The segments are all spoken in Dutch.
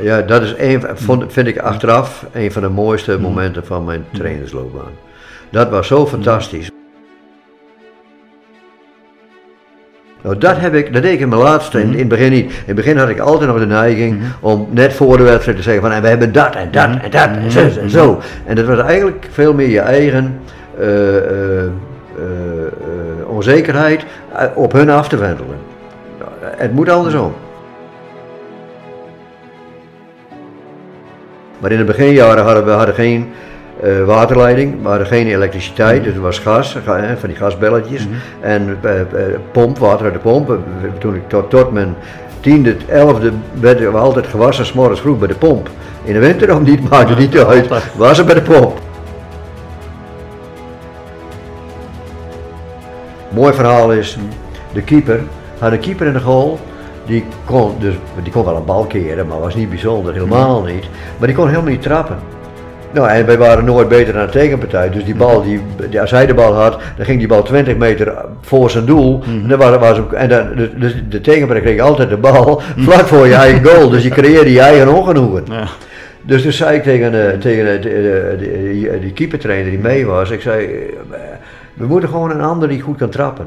Ja, dat is een, vond, vind ik achteraf een van de mooiste momenten van mijn trainersloopbaan. Dat was zo fantastisch. Nou, dat, heb ik, dat deed ik in mijn laatste, in, in het begin niet. In het begin had ik altijd nog de neiging om net voor de wedstrijd te zeggen van en we hebben dat en dat en dat en zo en zo. En dat was eigenlijk veel meer je eigen eh, eh, eh, onzekerheid op hun af te wendelen. Het moet andersom. Maar in de beginjaren hadden we hadden geen eh, waterleiding, we hadden geen elektriciteit, dus het was gas, ga- hè, van die gasbelletjes. En eh, eh, pomp, water uit de pomp. Eh, Toen ik tot, tot mijn tiende, elfde werden we altijd gewassen, s morgens vroeg bij de pomp. In de winter of niet, maakte niet uit, was het bij de pomp. Mooi verhaal is, de keeper had een keeper in de goal. Die kon, dus, die kon wel een bal keren, maar was niet bijzonder, helemaal niet. Maar die kon helemaal niet trappen. Nou, en wij waren nooit beter dan de tegenpartij. Dus die bal, die, die- als hij de bal had, dan ging die bal 20 meter voor zijn doel. En, dan was, was, en dan, de, de, de tegenpartij kreeg altijd de bal vlak voor je eigen goal. Dus je creëerde je eigen ongenoegen. Ja. Dus toen zei ik tegen, eh, tegen eh, de, de, de- die, die keepertrainer die mee was, ik zei, eh, we moeten gewoon een ander die goed kan trappen.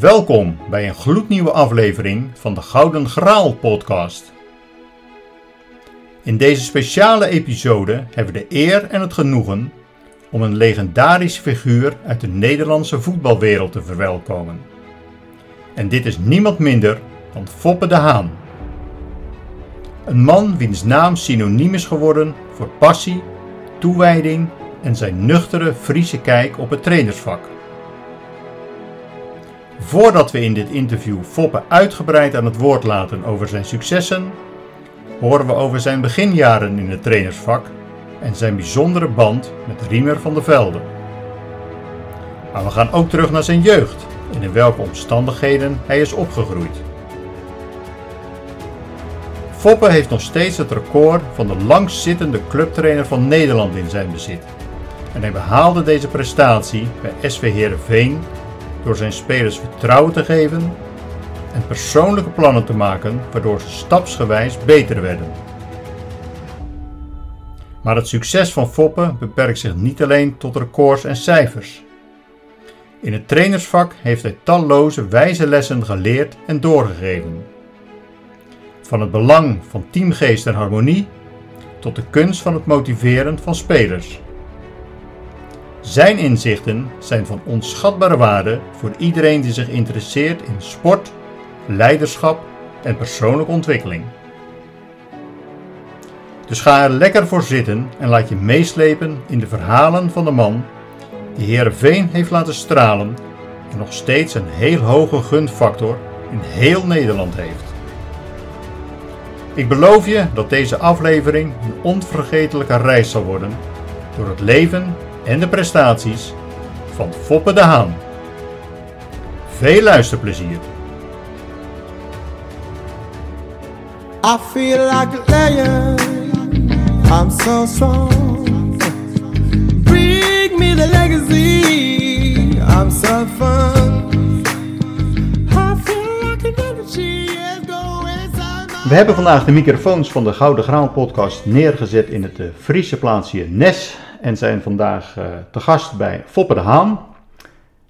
Welkom bij een gloednieuwe aflevering van de Gouden Graal podcast. In deze speciale episode hebben we de eer en het genoegen om een legendarische figuur uit de Nederlandse voetbalwereld te verwelkomen. En dit is niemand minder dan Foppe de Haan. Een man wiens naam synoniem is geworden voor passie, toewijding en zijn nuchtere Friese kijk op het trainersvak. Voordat we in dit interview Foppe uitgebreid aan het woord laten over zijn successen, horen we over zijn beginjaren in het trainersvak en zijn bijzondere band met Riemer van der Velde. Maar we gaan ook terug naar zijn jeugd en in welke omstandigheden hij is opgegroeid. Foppe heeft nog steeds het record van de langstzittende clubtrainer van Nederland in zijn bezit. En hij behaalde deze prestatie bij SV Heerenveen door zijn spelers vertrouwen te geven en persoonlijke plannen te maken waardoor ze stapsgewijs beter werden. Maar het succes van Foppe beperkt zich niet alleen tot records en cijfers. In het trainersvak heeft hij talloze wijze lessen geleerd en doorgegeven. Van het belang van teamgeest en harmonie tot de kunst van het motiveren van spelers. Zijn inzichten zijn van onschatbare waarde voor iedereen die zich interesseert in sport, leiderschap en persoonlijke ontwikkeling. Dus ga er lekker voor zitten en laat je meeslepen in de verhalen van de man die Heerenveen heeft laten stralen en nog steeds een heel hoge gunfactor in heel Nederland heeft. Ik beloof je dat deze aflevering een onvergetelijke reis zal worden door het leven en de prestaties van Foppe de Haan. Veel luisterplezier. I feel like a lion. I'm so strong. Bring me the legacy. I'm so fun. I feel like an energy is going inside my We hebben vandaag de microfoons van de Gouden Graal podcast neergezet in het eh, Friese plaatsje Nes en zijn vandaag eh, te gast bij Foppe de Haan,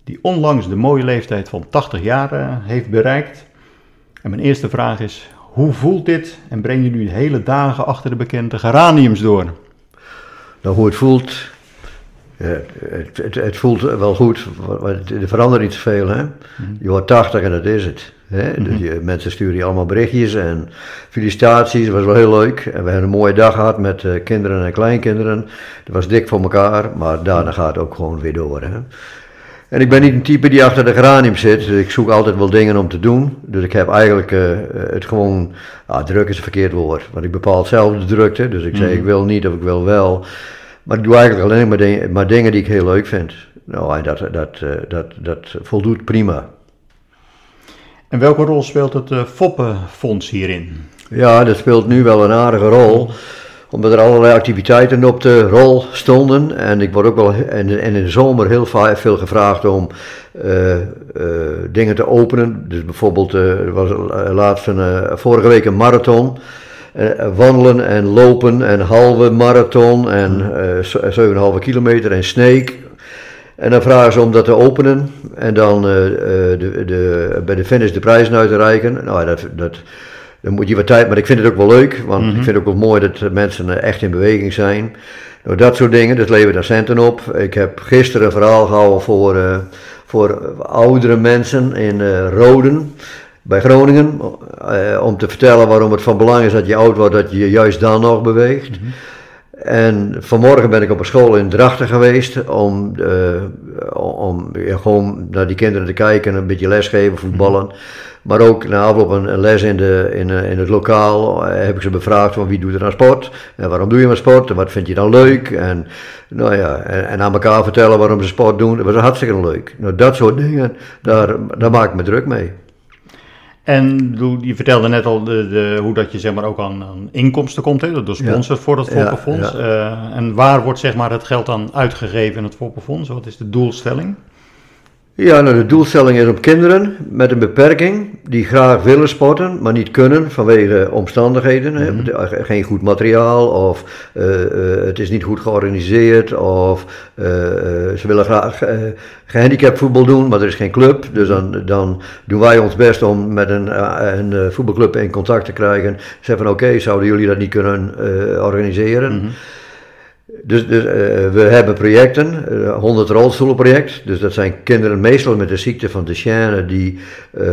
die onlangs de mooie leeftijd van 80 jaar eh, heeft bereikt. En mijn eerste vraag is, hoe voelt dit en breng je nu hele dagen achter de bekende geraniums door? Nou, hoe het voelt, het, het, het voelt wel goed, want er verandert niet zoveel. Hè? Je wordt 80 en dat is het. Hè? Dus je, mensen sturen je allemaal berichtjes en felicitaties, dat was wel heel leuk. En we hebben een mooie dag gehad met eh, kinderen en kleinkinderen. Dat was dik voor elkaar, maar daarna gaat het ook gewoon weer door. Hè? En ik ben niet een type die achter de geranium zit, dus ik zoek altijd wel dingen om te doen. Dus ik heb eigenlijk eh, het gewoon, ah, druk is een verkeerd woord, want ik bepaal zelf de drukte. Dus ik zeg ik wil niet of ik wil wel. Maar ik doe eigenlijk alleen maar dingen, maar dingen die ik heel leuk vind. Nou, dat, dat, eh, dat, dat voldoet prima. En welke rol speelt het eh, Foppe Fonds hierin? Ja, dat speelt nu wel een aardige rol. omdat er allerlei activiteiten op de rol stonden. En ik word ook wel en, en in de zomer heel veel gevraagd om eh, dingen te openen. Dus bijvoorbeeld, er was laatst een, vorige week een marathon. Eh, wandelen en lopen en halve marathon en eh, z- 7,5 kilometer en sneek. En dan vragen ze om dat te openen en dan eh, eh, de, de, bij de finish de prijzen uit te reiken. Nou, dat, dat, dan moet je wat tijd, maar ik vind het ook wel leuk, want ik vind het ook wel mooi dat mensen eh, echt in beweging zijn. Nou, dat soort dingen, dat levert daar centen op. Ik heb gisteren een verhaal gehouden voor, eh, voor oudere mensen in eh, Roden bij Groningen. eh, om te vertellen waarom het van belang is dat je oud wordt, dat je je juist dan nog beweegt. En vanmorgen ben ik op een school in Drachten geweest om, eh, om ja, gewoon naar die kinderen te kijken, een beetje lesgeven, voetballen. Maar ook na afloop een, les in, de, in, eh, in het lokaal heb ik ze bevraagd van wie doet er aan sport en waarom doe je aan sport en wat vind je dan leuk. En, nou ja, en, en aan elkaar vertellen waarom ze sport doen, dat was hartstikke leuk. Nou, dat soort dingen, daar, daar maak ik me druk mee. En je vertelde net al de, de, hoe dat je zeg maar, ook aan, aan inkomsten komt, hè, door sponsors voor het Ja, Foppenfonds. ja. Eh, en waar wordt zeg maar, het geld dan uitgegeven in het Foppenfonds? Wat is de doelstelling? Ja, nou de doelstelling is om kinderen met een beperking die graag willen sporten, maar niet kunnen vanwege omstandigheden. Eh, Geen goed materiaal of eh, eh, het is niet goed georganiseerd of ze willen graag eh gehandicapt voetbal doen, maar er is geen club. Dus dan, dan doen wij ons best om met een, een voetbalclub in contact te krijgen. Zeggen van oké, zouden jullie dat niet kunnen organiseren? Dus, dus eh, we hebben projecten, eh 100 rolstoelenproject. Dus dat zijn kinderen meestal met de ziekte van Duchenne die eh,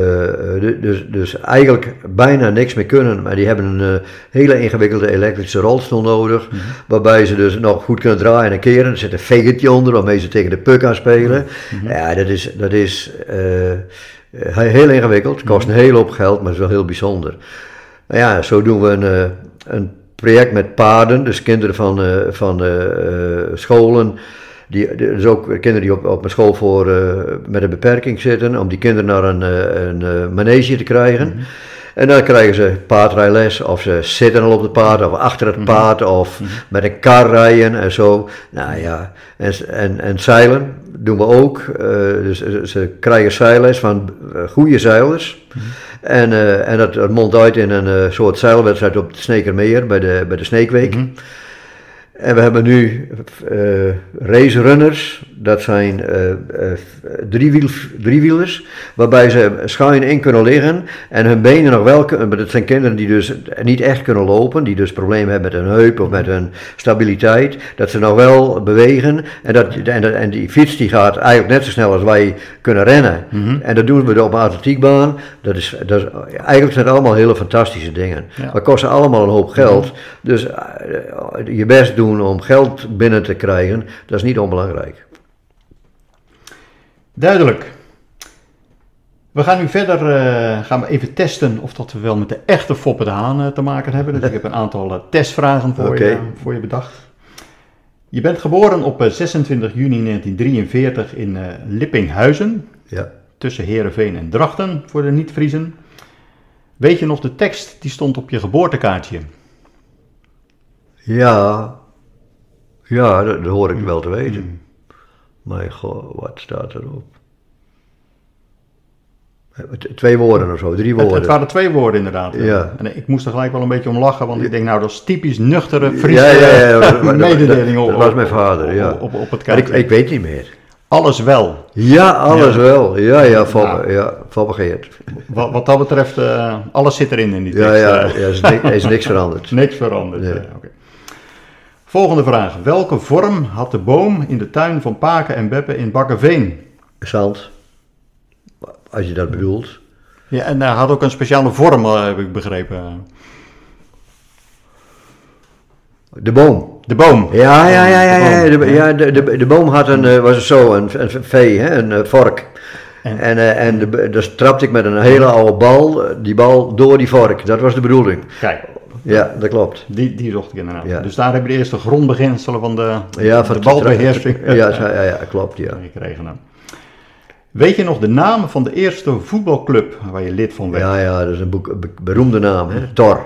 du- dus, dus eigenlijk bijna niks meer kunnen. Maar die hebben een hele ingewikkelde elektrische rolstoel nodig. Waarbij ze dus nog goed kunnen draaien en keren. Er zit een vegertje onder waarmee ze tegen de puck gaan spelen. Ja, dat is, dat is heel ingewikkeld. Kost een hele hoop geld, maar is wel heel bijzonder. Nou ja, zo doen we een, een project met paarden, dus kinderen van, eh, van eh, eh, scholen. Die, dus ook kinderen die op, op een school voor, met een beperking zitten, om die kinderen naar een, een manege te krijgen. En dan krijgen ze paardrijles, of ze zitten al op het paard, of achter het paard, of met een kar rijden en zo. Nou ja, en, en, en zeilen doen we ook. eh, dus ze- ze krijgen zeilles van eh, goede zeilers. En, eh, en dat, mondt uit in een eh, soort zeilwedstrijd op het Sneekermeer bij de, bij de Sneekweek. En we hebben nu eh racerunners, dat zijn eh, eh, driewiel, driewielers, waarbij ze schuin in kunnen liggen en hun benen nog wel kunnen. Maar dat zijn kinderen die dus niet echt kunnen lopen, die dus problemen hebben met hun heup of met hun stabiliteit, dat ze nog wel bewegen. En, dat, en, en die fiets die gaat eigenlijk net zo snel als wij kunnen rennen. En dat doen we op een atletiekbaan. Dat is, dat is, eigenlijk zijn het allemaal hele fantastische dingen. Ja. Maar kosten allemaal een hoop geld. Dus eh, je best doen om geld binnen te krijgen, dat is niet onbelangrijk. Duidelijk. We gaan nu verder, eh, gaan we even testen of dat we wel met de echte Foppe de Haan eh, te maken hebben. Dus ik heb een aantal eh, testvragen voor, je, voor je bedacht. Je bent geboren op eh, 26 juni 1943 in Lippinghuizen, Ja. tussen Heerenveen en Drachten, voor de niet-Vriezen. Weet je nog de tekst die stond op je geboortekaartje? Ja, ja dat, dat hoor ik wel te weten. Maar goh, wat staat erop? Twee woorden of zo, drie woorden. het waren twee woorden inderdaad. Ja. En ik moest er gelijk wel een beetje om lachen, want ik denk nou dat is typisch nuchtere Friese ja, ja, ja, mededeling dat- was mijn vader, ja. op, op, op het ik, ik weet niet meer. Alles wel. Ja, alles wel. Ja, ja, Fabbe, Nou. ja. Wat, wat dat betreft, eh, alles zit erin in die tekst. Ja, ja, eh. ja, er is, ni- er is niks veranderd. Niks veranderd. Oké. Volgende vraag. Welke vorm had de boom in de tuin van Paken en Beppe in Bakkerveen? Zand, als je dat bedoelt. Ja, en hij had ook een speciale vorm, eh, heb ik begrepen. De boom. De boom. Ja, ja, ja, ja, ja. De ja, de, de, de boom had een, eh, was zo, een, een vee, hè, een eh, vork. En- En, en de, dus trapte ik met een hele oude bal, die bal door die vork. Dat was de bedoeling. Kijk, Ja, dat klopt. die, die zocht ik inderdaad. Ja. Dus daar heb je de eerste grondbeginselen van de, Ja, de balbeheersing Ja, ja, ja, ja, klopt, ja. gekregen. Weet je nog de naam van de eerste voetbalclub waar je lid van werd? Ja, ja, dat is een boek, be- beroemde naam, hè. Tor.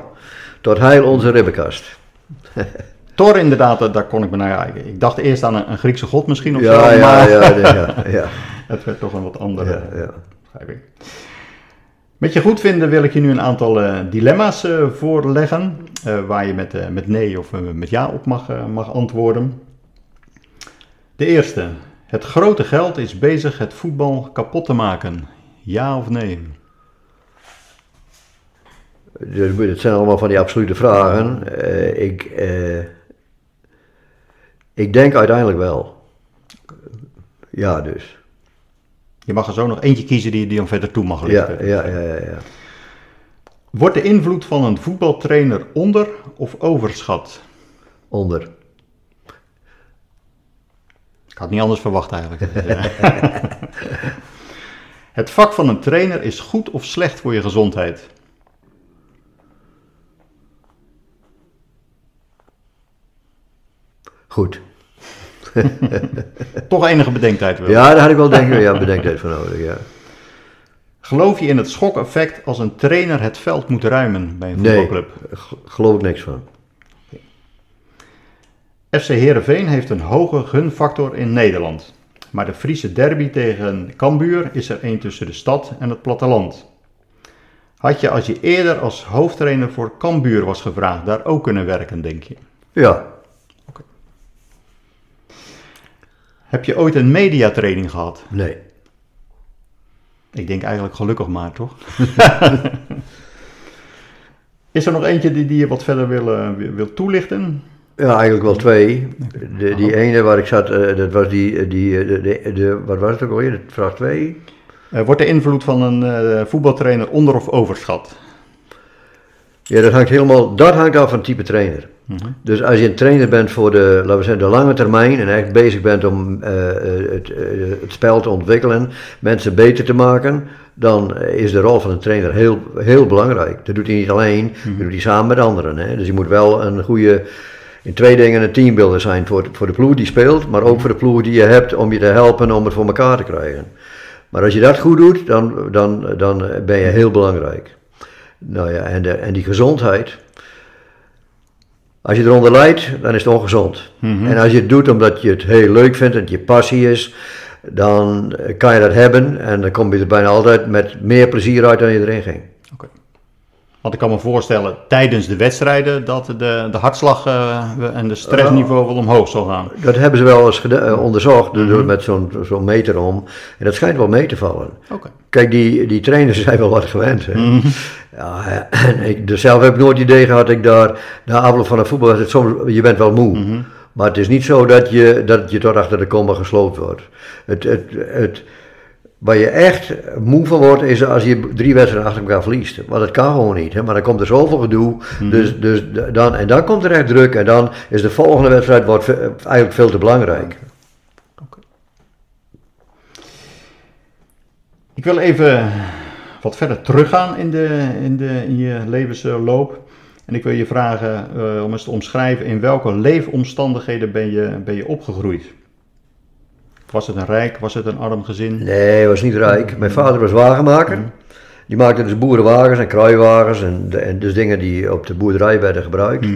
Tot heil onze ribbenkast. Thor inderdaad, daar kon ik me naar... Ja, ik dacht eerst aan een, een Griekse god misschien of Ja, zo, ja, maar ja, ja, ja, ja, het werd toch een wat andere... ja, ja. Met je goedvinden wil ik je nu een aantal eh, dilemma's eh, voorleggen, eh, waar je met, met nee of met ja op mag, mag antwoorden. De eerste. Het grote geld is bezig het voetbal kapot te maken. Ja of nee? Het zijn allemaal van die absolute vragen. Ik, ik denk uiteindelijk wel. Ja, dus. Je mag er zo nog eentje kiezen die, die dan verder toe mag Ja, lichten. ja, ja, ja. ja. Wordt de invloed van een voetbaltrainer onder of overschat? Onder. Ik had niet anders verwacht eigenlijk. het vak van een trainer is goed of slecht voor je gezondheid? Goed. Toch enige bedenktijd wel. Ja, daar had ik wel denk, ja, bedenktijd voor nodig, ja. Geloof je in het schokeffect als een trainer het veld moet ruimen bij een Nee, voetbalclub? g- geloof ik niks van. FC Heerenveen heeft een hoge gunfactor in Nederland. Maar de Friese derby tegen Cambuur is er een tussen de stad en het platteland. Had je als je eerder als hoofdtrainer voor Cambuur was gevraagd daar ook kunnen werken, denk je? Ja, Heb je ooit een mediatraining gehad? nee. Ik denk eigenlijk gelukkig maar, toch? is er nog eentje die, die je wat verder wil, eh, wil, wil toelichten? Ja, eigenlijk wel twee. De, die ene waar ik zat, eh, dat was die, die eh, de, de, de- wat was het ook alweer? Vraag 2? Eh, wordt de invloed van een voetbaltrainer onder- of overschat? Ja, dat hangt helemaal, dat hangt af van het type trainer. Dus als je een trainer bent voor de, laten we zeggen, de lange termijn en echt bezig bent om eh, eh, het, eh, het spel te ontwikkelen, mensen beter te maken, dan is de rol van een trainer heel, heel belangrijk. Dat doet hij niet alleen, dat doet hij samen met anderen. Hè? Dus je moet wel een goede, in twee dingen een teambuilder zijn voor, voor de ploeg die speelt, maar ook voor de ploeg die je hebt om je te helpen om het voor elkaar te krijgen. Maar als je dat goed doet, dan, dan, dan ben je heel belangrijk. Nou ja, en, de, en die gezondheid. Als je eronder lijdt, dan is het ongezond. En als je het doet omdat je het heel leuk vindt en het je passie is, dan eh, kan je dat hebben en dan kom je er bijna altijd met meer plezier uit dan je erin ging. Oké. Want ik kan me voorstellen, tijdens de wedstrijden, dat de, de hartslag eh, en de stressniveau wel omhoog zal gaan. Dat hebben ze wel eens eh, onderzocht door, met zo'n zo'n meter om. En dat schijnt wel mee te vallen. Oké. Kijk, die, die trainers zijn wel wat gewend. Hè? Ja, en ik, dus zelf heb ik nooit het idee gehad dat ik daar na afloop van een voetbalwedstrijd, soms, je bent wel moe. Maar het is niet zo dat je, dat je tot achter de komma gesloopt wordt. Het, het, het, waar je echt moe van wordt, is als je drie wedstrijden achter elkaar verliest. Want dat kan gewoon niet. Hè? Maar dan komt er zoveel gedoe. dus, dus d- dan, en dan komt er echt druk. En dan is de volgende wedstrijd wordt eigenlijk veel te belangrijk. Ik wil even wat verder teruggaan in, de, in, de, in je levensloop. En ik wil je vragen eh, om eens te omschrijven in welke leefomstandigheden ben je, ben je opgegroeid? Was het een rijk, was het een arm gezin? Nee, hij was niet rijk. Mijn vader was wagenmaker. Die maakte dus boerenwagens en kruiwagens en, de- en dus dingen die op de boerderij werden gebruikt.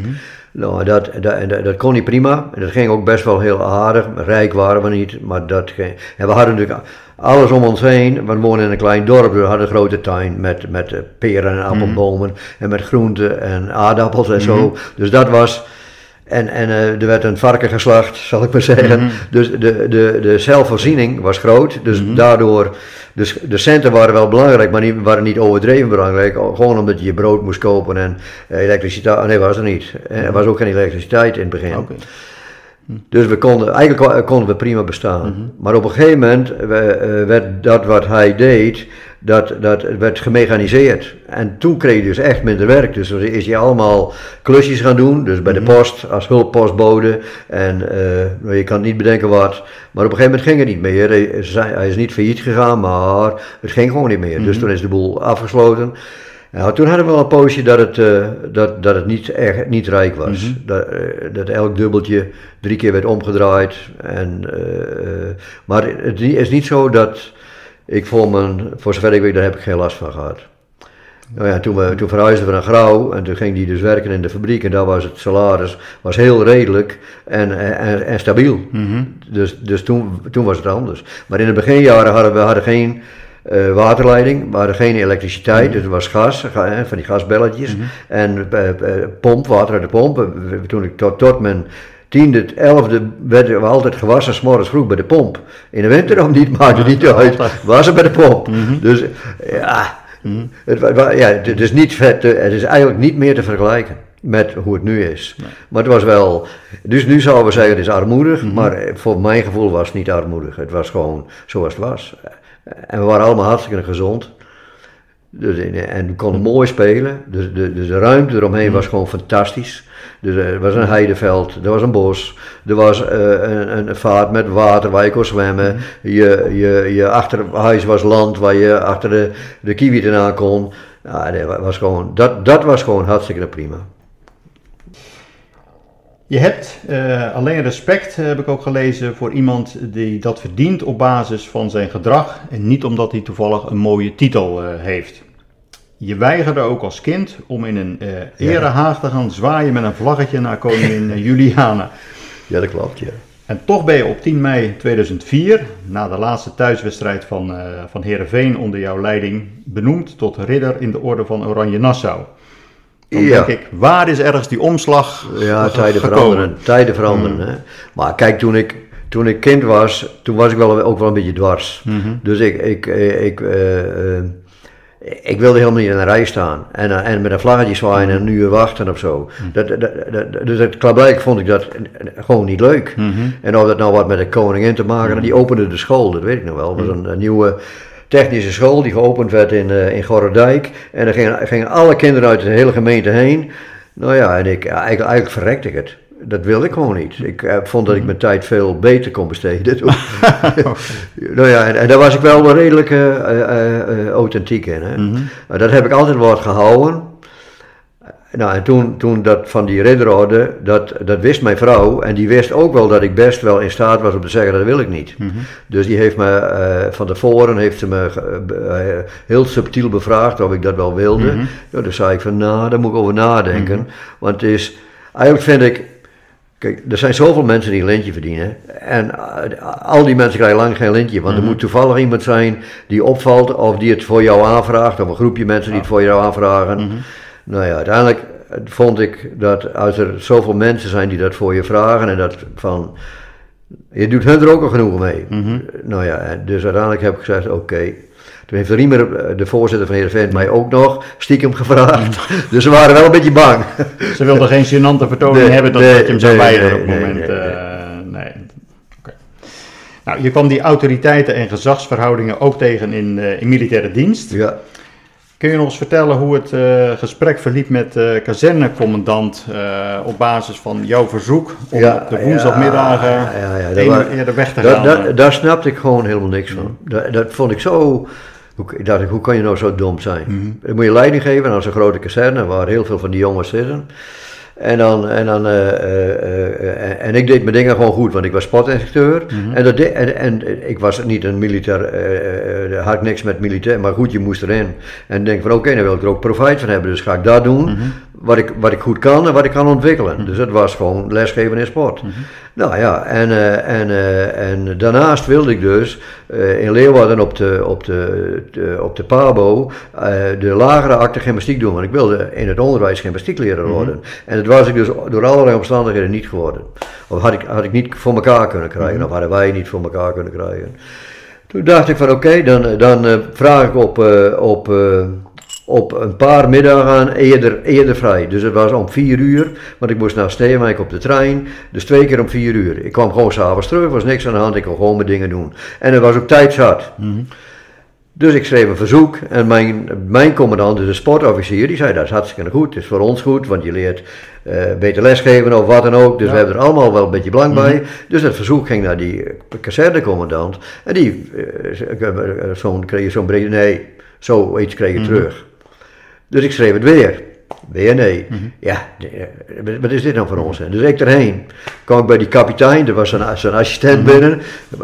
Nou, dat, dat, dat, dat kon hij prima. En dat ging ook best wel heel aardig. Rijk waren we niet, maar dat ging... En we hadden natuurlijk alles om ons heen. We woonden in een klein dorp, we hadden een grote tuin met, met eh, peren en appelbomen. En met groenten en aardappels en zo. Dus dat was... En, en eh, er werd een varken geslacht, zal ik maar zeggen. Dus de, de, de zelfvoorziening was groot. Dus daardoor, dus de centen waren wel belangrijk, maar niet, waren niet overdreven belangrijk. Gewoon omdat je je brood moest kopen en eh, elektriciteit. Nee, was er niet. En Er was ook geen elektriciteit in het begin. Dus we konden, eigenlijk konden we prima bestaan. Maar op een gegeven moment eh, werd dat wat hij deed, dat, dat werd gemechaniseerd. En toen kreeg je dus echt minder werk. Dus dan is hij allemaal klusjes gaan doen. Dus bij de post als hulppostbode. En eh, nou, je kan niet bedenken wat. Maar op een gegeven moment ging het niet meer. Hij, zei- hij is niet failliet gegaan, maar het ging gewoon niet meer. Dus toen is de boel afgesloten. Nou, toen hadden we wel een poosje dat het, eh, dat, dat het niet, erg, niet rijk was. dat, eh, dat elk dubbeltje drie keer werd omgedraaid. En, eh, maar het is niet zo dat ik voor mijn, voor zover ik weet, daar heb ik geen last van gehad. Nou ja, toen, we, toen verhuisden we naar Grauw en toen ging die dus werken in de fabriek en daar was het salaris was heel redelijk en, en, en stabiel. Dus, dus toen, toen was het anders. Maar in de beginjaren hadden we hadden geen eh, waterleiding, hadden geen elektriciteit, dus het was gas, ga- hè, van die gasbelletjes en eh, eh, pomp, water uit de pomp. Toen ik tot, tot mijn tiende, elfde werden we altijd gewassen, s morgens vroeg bij de pomp. In de winter om niet, maakte niet uit, wassen bij de pomp. Dus ja, het, wa- wa- ja, het is niet vet, het is eigenlijk niet meer te vergelijken met hoe het nu is. Maar het was wel, dus nu zouden we zeggen het is armoedig, maar eh, voor mijn gevoel was het niet armoedig. Het was gewoon zoals het was. En we waren allemaal hartstikke gezond. Dus, en we konden mooi spelen. Dus de, dus de ruimte eromheen was gewoon fantastisch. Dus eh, er was een heideveld, er was een bos, er was eh, een, een vaart met water waar je kon zwemmen. Je, je, je achterhuis was land waar je achter de, de aan kon. Ja, dat was gewoon, dat, dat was gewoon hartstikke prima. Je hebt eh, alleen respect, eh, heb ik ook gelezen, voor iemand die dat verdient op basis van zijn gedrag en niet omdat hij toevallig een mooie titel eh, heeft. Je weigerde ook als kind om in een eh erehaag te gaan zwaaien met een vlaggetje naar koningin Juliana. Ja, dat klopt, ja. En toch ben je op 10 mei 2004, na de laatste thuiswedstrijd van, eh van Heerenveen onder jouw leiding, benoemd tot ridder in de orde van Oranje Nassau. Dan Ja. denk ik, waar is ergens die omslag Ja, tijden gekomen? veranderen. Tijden veranderen. Hè. Maar kijk, toen ik, toen ik kind was, toen was ik wel, ook wel een beetje dwars. Dus ik, ik, eh, ik, eh, eh, ik wilde helemaal niet in een rij staan. En, en met een vlaggetje zwaaien en een uur wachten of zo. Dat, dat, dat, dus het, klaarblijkelijk vond ik dat gewoon niet leuk. En of dat nou wat met de koningin te maken had, die opende de school, dat weet ik nog wel. Het was een, een nieuwe technische school die geopend werd in, eh in Gorredijk. En er gingen, gingen alle kinderen uit de hele gemeente heen. Nou ja, en ik, eigenlijk, eigenlijk verrekte ik het. Dat wilde ik gewoon niet. Ik eh, vond dat ik mijn tijd veel beter kon besteden. nou ja, en, en daar was ik wel redelijk eh, authentiek in. Hè. Nou, dat heb ik altijd wat gehouden. Nou, en toen, toen dat van die ridderorde, dat, dat wist mijn vrouw. En die wist ook wel dat ik best wel in staat was om te zeggen, dat wil ik niet. Dus die heeft me, eh, van tevoren heeft ze me be- eh, heel subtiel bevraagd of ik dat wel wilde. Ja, dus zei ik van, nou, daar moet ik over nadenken. Want het is, eigenlijk vind ik, Kijk, er zijn zoveel mensen die een lintje verdienen. En eh, al die mensen krijgen lang geen lintje. Want er moet toevallig iemand zijn die opvalt of die het voor jou aanvraagt. Of een groepje mensen die het voor jou aanvragen. Nou ja, uiteindelijk vond ik dat als er zoveel mensen zijn die dat voor je vragen. En dat van, je doet hun er ook al genoeg mee. Nou ja, dus uiteindelijk heb ik gezegd, oké. Toen heeft Riemer, eh, de voorzitter van Heerenveen, mij ook nog stiekem gevraagd. dus ze waren wel een beetje bang. Ze wilden geen gênante vertoning Nee, hebben dat, nee, dat je hem zou nee, weigeren op het moment. nee, eh, nee. Oké. Nou, je kwam die autoriteiten en gezagsverhoudingen ook tegen in, eh, in militaire dienst. ja. Kun je eens vertellen hoe het eh, gesprek verliep met de kazernecommandant eh, op basis van jouw verzoek om Ja, op de woensdagmiddagen ja, ja, ja, eerder weg te Daar, gaan? daar, daar snapte ik gewoon helemaal niks van. Dat, dat vond ik zo. Hoe, ik dacht ik, hoe kan je nou zo dom zijn? Dan moet je leiding geven aan zo'n grote kazerne waar heel veel van die jongens zitten. En, dan, en, dan, eh, eh, eh, en ik deed mijn dingen gewoon goed, want ik was sportinstructeur. en, dat de- en, en ik was niet een militair, had ik niks met militair, maar goed, je moest erin. En denk van oké, dan wil ik er ook profijt van hebben, dus ga ik dat doen. Wat, ik, wat ik goed kan en wat ik kan ontwikkelen. Dus dat was gewoon lesgeven in sport. Nou ja, en, eh, en, eh, en daarnaast wilde ik dus eh, in Leeuwarden op de, op de, de- op de PABO de lagere acte gymnastiek doen. Want ik wilde in het onderwijs gymnastiekleraar worden. En dat was ik dus door allerlei omstandigheden niet geworden. Of had ik, had ik niet voor elkaar kunnen krijgen. Of hadden wij niet voor elkaar kunnen krijgen. Toen dacht ik van oké, dan, dan vraag ik op, op, op een paar middagen eerder, eerder vrij. Dus het was om vier uur, want ik moest naar Steenwijk op de trein. Dus twee keer om vier uur. Ik kwam gewoon s'avonds terug, er was niks aan de hand, ik kon gewoon mijn dingen doen. En er was ook tijd zat. Dus ik schreef een verzoek en mijn, mijn commandant, dus de sportofficier, die zei dat is hartstikke goed, het is voor ons goed, want je leert eh, beter lesgeven of wat dan ook. Dus we hebben er allemaal wel een beetje belang bij. Dus dat verzoek ging naar die eh, kazernecommandant en die, eh, eh, zo'n, kreeg je zo'n bericht, nee, zoiets kreeg je terug. Dus ik schreef het weer. Je nee? Ja, eh, wat is dit nou voor ons? Dus ik erheen. kwam ik bij die kapitein, er was zijn, zijn assistent binnen.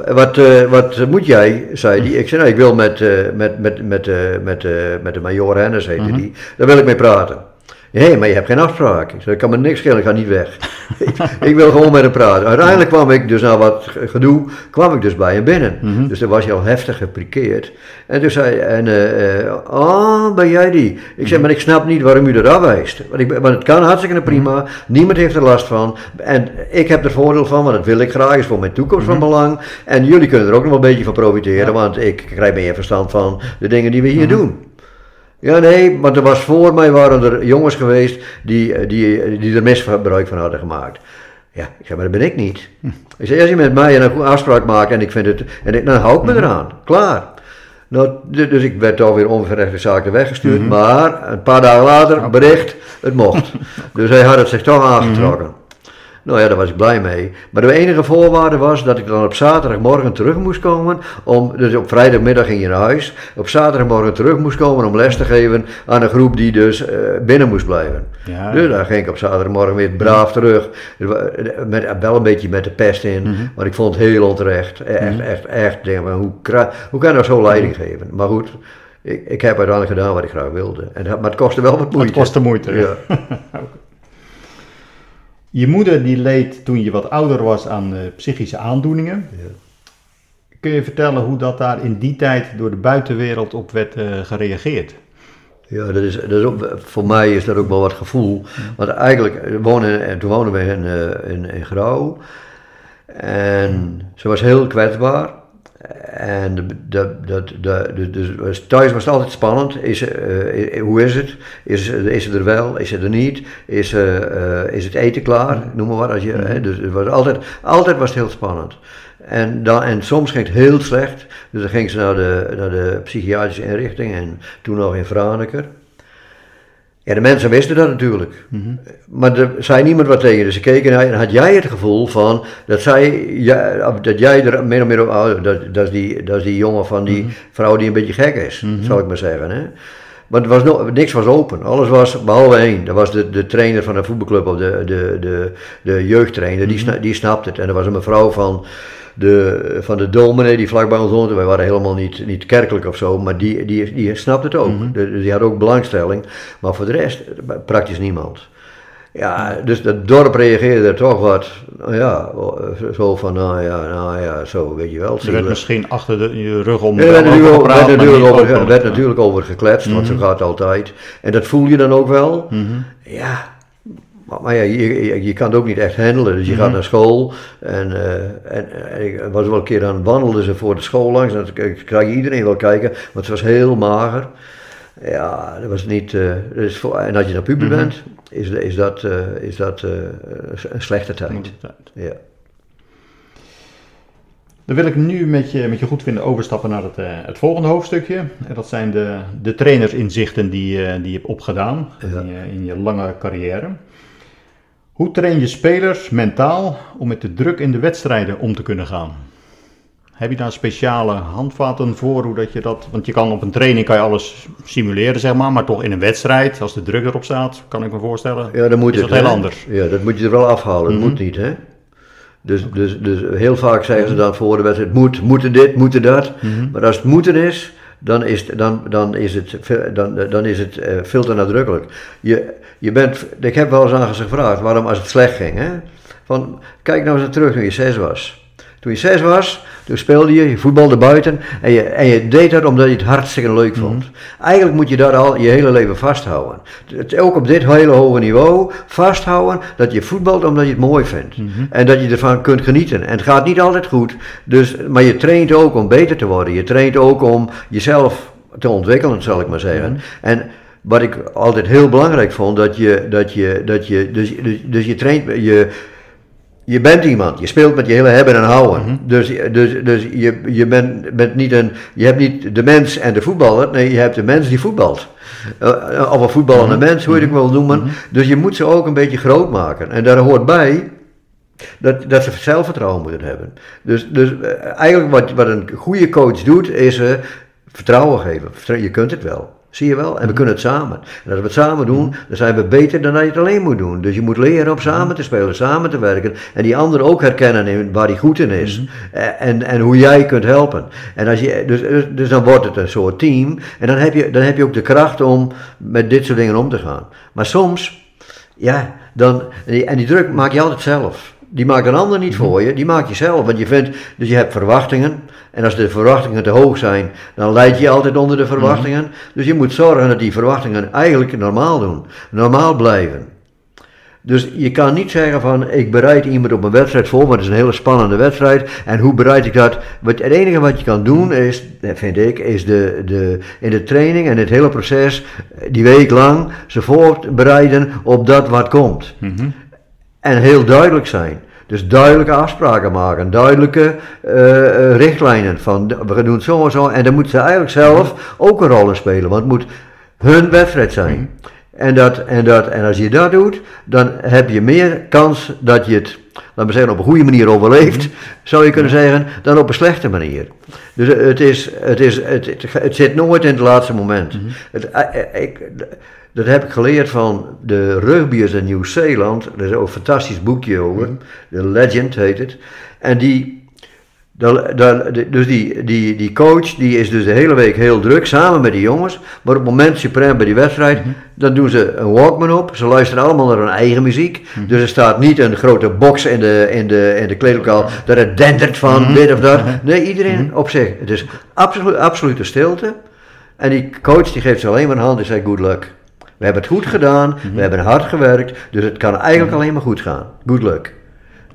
Wat, eh, wat moet jij? zei hij. Ik zei, nou, ik wil met, eh, met, met, met, met, met de major Hennis, heette die. Daar wil ik mee praten. Nee, maar je hebt geen afspraak. Ik zei, ik kan me niks schelen, ik ga niet weg. ik, ik wil gewoon met hem praten. Uiteindelijk kwam ik dus na wat gedoe, kwam ik dus bij hem binnen. Dus dan was hij al heftig geprikeerd. En toen zei hij, en, eh, oh, ben jij die? Ik zei, maar ik snap niet waarom u dat afwijst. Want, ik, want het kan hartstikke prima, niemand heeft er last van. En ik heb er voordeel van, want dat wil ik graag, is voor mijn toekomst van belang. En jullie kunnen er ook nog wel een beetje van profiteren, want ik krijg meer verstand van de dingen die we hier doen. Ja, nee, maar er was voor mij waren er jongens geweest die, eh, die, die er misbruik van hadden gemaakt. Ja, ik zei, maar dat ben ik niet. Ik zei, als je met mij een afspraak maakt en ik vind het, en ik, dan hou ik me eraan. Klaar. Nou, dus ik werd alweer onverrechte zaken weggestuurd, maar een paar dagen later, bericht, het mocht. dus hij had het zich toch aangetrokken. Nou ja, daar was ik blij mee. Maar de enige voorwaarde was dat ik dan op zaterdagmorgen terug moest komen. Om, dus op vrijdagmiddag ging je naar huis. Op zaterdagmorgen terug moest komen om les te geven aan een groep die dus eh, binnen moest blijven. Ja, dus daar ging ik op zaterdagmorgen weer braaf terug. Met, wel een beetje met de pest in. Mhm. Maar ik vond het heel onterecht. Echt, echt, echt. Denk maar, hoe, hoe kan je nou zo leiding Mhm. geven? Maar goed, ik, ik heb uiteindelijk gedaan wat ik graag wilde. En, maar het kostte wel wat moeite. Het kostte moeite. Ja. Je moeder die leed toen je wat ouder was aan eh, psychische aandoeningen. Kun je vertellen hoe dat daar in die tijd door de buitenwereld op werd eh, gereageerd? Ja, dat is, dat is ook, voor mij is dat ook wel wat gevoel. Want eigenlijk, eh, wonen, en toen woonden we in, eh, in, in Grauw. En ze was heel kwetsbaar. En de, de, de, de- dus thuis was het altijd spannend. Is, eh, hoe is het? Is, is ze er wel? Is ze er niet? Is, eh, eh, is het eten klaar? Noem maar wat. Als je, hè, dus het was altijd, altijd was het heel spannend. En, dan, en soms ging het heel slecht. Dus dan ging ze naar de, naar de psychiatrische inrichting. En toen nog in Franeker. Ja, de mensen wisten dat natuurlijk. Maar er zei niemand wat tegen. Dus ze keken naar je en had jij het gevoel van dat, zij, ja, dat jij er meer of meer op. Oh, dat, dat, is die, dat is die jongen van die vrouw die een beetje gek is, zal ik maar zeggen. Hè? Maar er was no, niks was open. Alles was behalve één. Dat was de, de trainer van de voetbalclub of de, de, de, de jeugdtrainer. Die, sna- die snapte het. En er was een mevrouw van de, van de dominee die vlakbij ons woonde. Wij waren helemaal niet, niet kerkelijk of zo. Maar die, die, die snapte het ook. De- die had ook belangstelling. Maar voor de rest praktisch niemand. Ja, dus dat dorp reageerde er toch wat, nou ja, zo van, nou ja, nou ja, zo, weet je wel. Er werd misschien achter de, je rug om Er werd natuurlijk, gepraat, werd natuurlijk over, werd natuurlijk over gekletst, want zo gaat altijd. En dat voel je dan ook wel. Mhm. Ja, maar, maar ja, je, je, je kan het ook niet echt handelen. Dus je gaat naar school. En, eh, en, en ik was wel een keer aan het wandelen ze voor de school langs. En dan krijg je iedereen wel kijken, want het was heel mager. Ja, dat was niet. eh, dus voor, en als je naar puber bent, is, is dat, eh, is dat eh, een slechte tijd. Ja. Dan wil ik nu met je, met je goed vinden overstappen naar het, het volgende hoofdstukje. En dat zijn de, de trainersinzichten die, die je hebt opgedaan Ja. in, je, in je lange carrière. Hoe train je spelers mentaal om met de druk in de wedstrijden om te kunnen gaan? Heb je daar speciale handvaten voor hoe dat je dat... Want je kan op een training kan je alles simuleren, zeg maar. Maar toch in een wedstrijd, als de druk erop staat, kan ik me voorstellen, Ja, dan moet is het, dat heel anders. Ja, dat moet je er wel afhalen. Mhm. Dat moet niet, hè. Dus, dus, dus heel vaak zeggen ze dan voor de wedstrijd, moet, moeten dit, moeten dat. Mhm. Maar als het moeten is, dan is, het- dan, dan is het, dan, dan is het eh, veel te nadrukkelijk. Je, je bent, ik heb wel eens aan ze gevraagd, waarom als het slecht ging, hè. Van, kijk nou eens terug toen je zes was. Toen je zes was, toen speelde je, je voetbalde buiten en je, en je deed dat omdat je het hartstikke leuk vond. Eigenlijk moet je dat al je hele leven vasthouden. Het, ook op dit hele hoge niveau vasthouden dat je voetbalt omdat je het mooi vindt. En dat je ervan kunt genieten. En het gaat niet altijd goed, dus, maar je traint ook om beter te worden. Je traint ook om jezelf te ontwikkelen, zal ik maar zeggen. En wat ik altijd heel belangrijk vond, dat je, dat je, dat je, dus, dus, dus je traint, je, je bent iemand, je speelt met je hele hebben en houden. Dus, dus, dus je, je bent, bent niet een, je hebt niet de mens en de voetballer, nee, je hebt de mens die voetbalt. Eh, of een voetballende mens, hoe je het ook wil noemen. Dus je moet ze ook een beetje groot maken. En daar hoort bij dat, dat ze zelfvertrouwen moeten hebben. Dus, dus eh, eigenlijk wat, wat een goede coach doet, is ze vertrouwen geven. Je kunt het wel. Zie je wel? En we kunnen het samen. En als we het samen doen, dan zijn we beter dan dat je het alleen moet doen. Dus je moet leren om samen te spelen, samen te werken. En die ander ook herkennen in waar hij goed in is. Eh, En, en hoe jij kunt helpen. En als je, dus, dus- dus dan wordt het een soort team. En dan heb, je, dan heb je ook de kracht om met dit soort dingen om te gaan. Maar soms, ja, dan, en die druk maak je altijd zelf. Die maakt een ander niet voor je, die maak je zelf. Want je vindt, dus je hebt verwachtingen. En als de verwachtingen te hoog zijn, dan leid je altijd onder de verwachtingen. Dus je moet zorgen dat die verwachtingen eigenlijk normaal doen. Normaal blijven. Dus je kan niet zeggen van ik bereid iemand op een wedstrijd voor, want het is een hele spannende wedstrijd. En hoe bereid ik dat? Wat, het enige wat je kan doen is, vind ik, is de, de, in de training en het hele proces, die week lang, ze voorbereiden op dat wat komt. En heel duidelijk zijn. Dus duidelijke afspraken maken, duidelijke eh, eh, richtlijnen van we doen het zo en zo. En dan moeten ze eigenlijk zelf ook een rol in spelen, want het moet hun wedstrijd zijn. En, dat, en, dat, en als je dat doet, dan heb je meer kans dat je het, laten we zeggen, op een goede manier overleeft, zou je kunnen zeggen, dan op een slechte manier. Dus eh, het, is, het, is, het, het, het zit nooit in het laatste moment. Het, eh, eh, ik, dat heb ik geleerd van de rugbyers in Nieuw-Zeeland. Er is ook een fantastisch boekje over. The Legend heet het. En die, de- dus die, die, die coach die is dus de hele week heel druk samen met die jongens. Maar op het moment suprem bij die wedstrijd, dan doen ze een Walkman op. Ze luisteren allemaal naar hun eigen muziek. Dus er staat niet een grote box in de, in de, in de kleedlokaal dat het dendert van dit of dat. Nee, iedereen op zich. Het is absolute stilte. En die coach die geeft ze alleen maar een hand en zegt good luck. We hebben het goed gedaan, we hebben hard gewerkt, dus het kan eigenlijk alleen maar goed gaan. Good luck.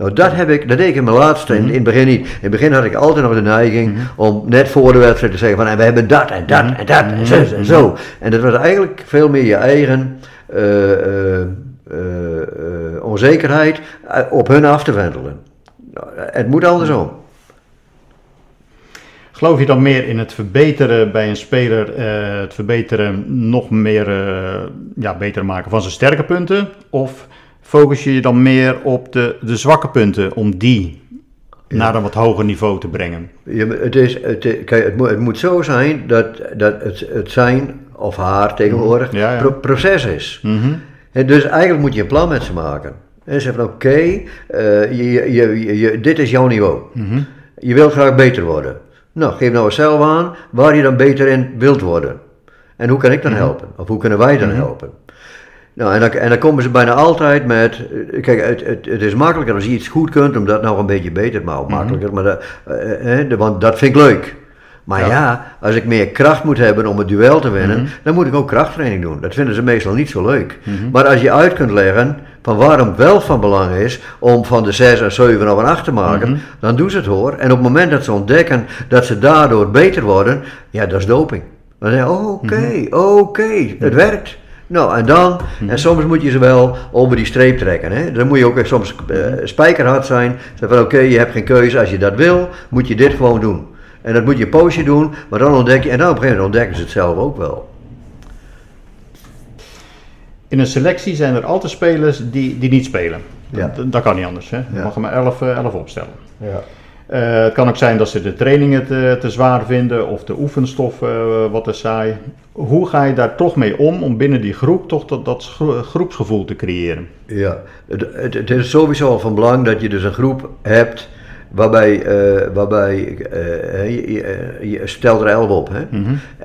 Nou, dat heb ik, dat deed ik in mijn laatste, in, in het begin niet. In het begin had ik altijd nog de neiging om net voor de wedstrijd te zeggen van en we hebben dat en dat en dat en zo en zo. En dat was eigenlijk veel meer je eigen eh, eh, eh, onzekerheid op hun af te wendelen. Nou, Het moet andersom. Geloof je dan meer in het verbeteren bij een speler, eh, het verbeteren nog meer, eh, ja, beter maken van zijn sterke punten? Of focus je je dan meer op de, de zwakke punten om die naar een wat hoger niveau te brengen? Het, is, het, kijk, het, moet, het moet zo zijn dat, dat het, het zijn of haar tegenwoordig Ja, pro- proces is. Mhm. En dus eigenlijk moet je een plan met ze maken. En zeggen van oké, eh, je, je, je, je- dit is jouw niveau. Mhm. Je wilt graag beter worden. Nou, geef nou eens zelf aan waar je dan beter in wilt worden. En hoe kan ik dan helpen? Of hoe kunnen wij dan helpen? Nou, en dan, en dan komen ze bijna altijd met. eh, Kijk, het, het, het is makkelijker als je iets goed kunt om dat nog een beetje beter te maken. Makkelijker, maar dat, eh, eh, de- want dat vind ik leuk. Maar ja. als ik meer kracht moet hebben om het duel te winnen, dan moet ik ook krachttraining doen. Dat vinden ze meestal niet zo leuk. Maar als je uit kunt leggen van waarom wel van belang is om van de 6 en 7 of een 8 te maken, dan doen ze het hoor. En op het moment dat ze ontdekken dat ze daardoor beter worden, ja, dat is doping. Dan zeg je, oké, oké, het werkt. Nou, en dan, en soms moet je ze wel over die streep trekken. Hè? Dan moet je ook soms eh, spijkerhard zijn. Zeg van oké, je hebt geen keuze. Als je dat wil, moet je dit gewoon doen. En dat moet je een poosje doen, maar dan ontdek je, en dan op een gegeven moment ontdekken ze het zelf ook wel. In een selectie zijn er altijd spelers die, die niet spelen. Ja. Dat, dat kan niet anders. Hè? Je Ja. mag er maar 11, eh, 11 opstellen. Ja. Eh, het kan ook zijn dat ze de trainingen te, te zwaar vinden of de oefenstof eh, wat te saai. Hoe ga je daar toch mee om om binnen die groep toch dat, dat gro- groepsgevoel te creëren? Ja, het, het, het is sowieso al van belang dat je dus een groep hebt waarbij, eh, waarbij eh, je, je, eh, je stelt er elf op. Hè?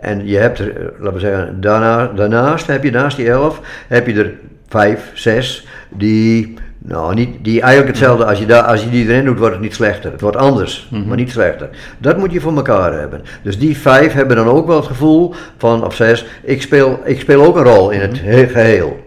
En je hebt er, eh, laten we zeggen, daarna, daarnaast heb je naast die elf, heb je er vijf, zes die, nou, niet, die eigenlijk hetzelfde, als je, daar, als je die erin doet, wordt het niet slechter. Het wordt anders, maar niet slechter. Dat moet je voor elkaar hebben. Dus die vijf hebben dan ook wel het gevoel van, of zes, ik speel, ik speel ook een rol in het he- geheel.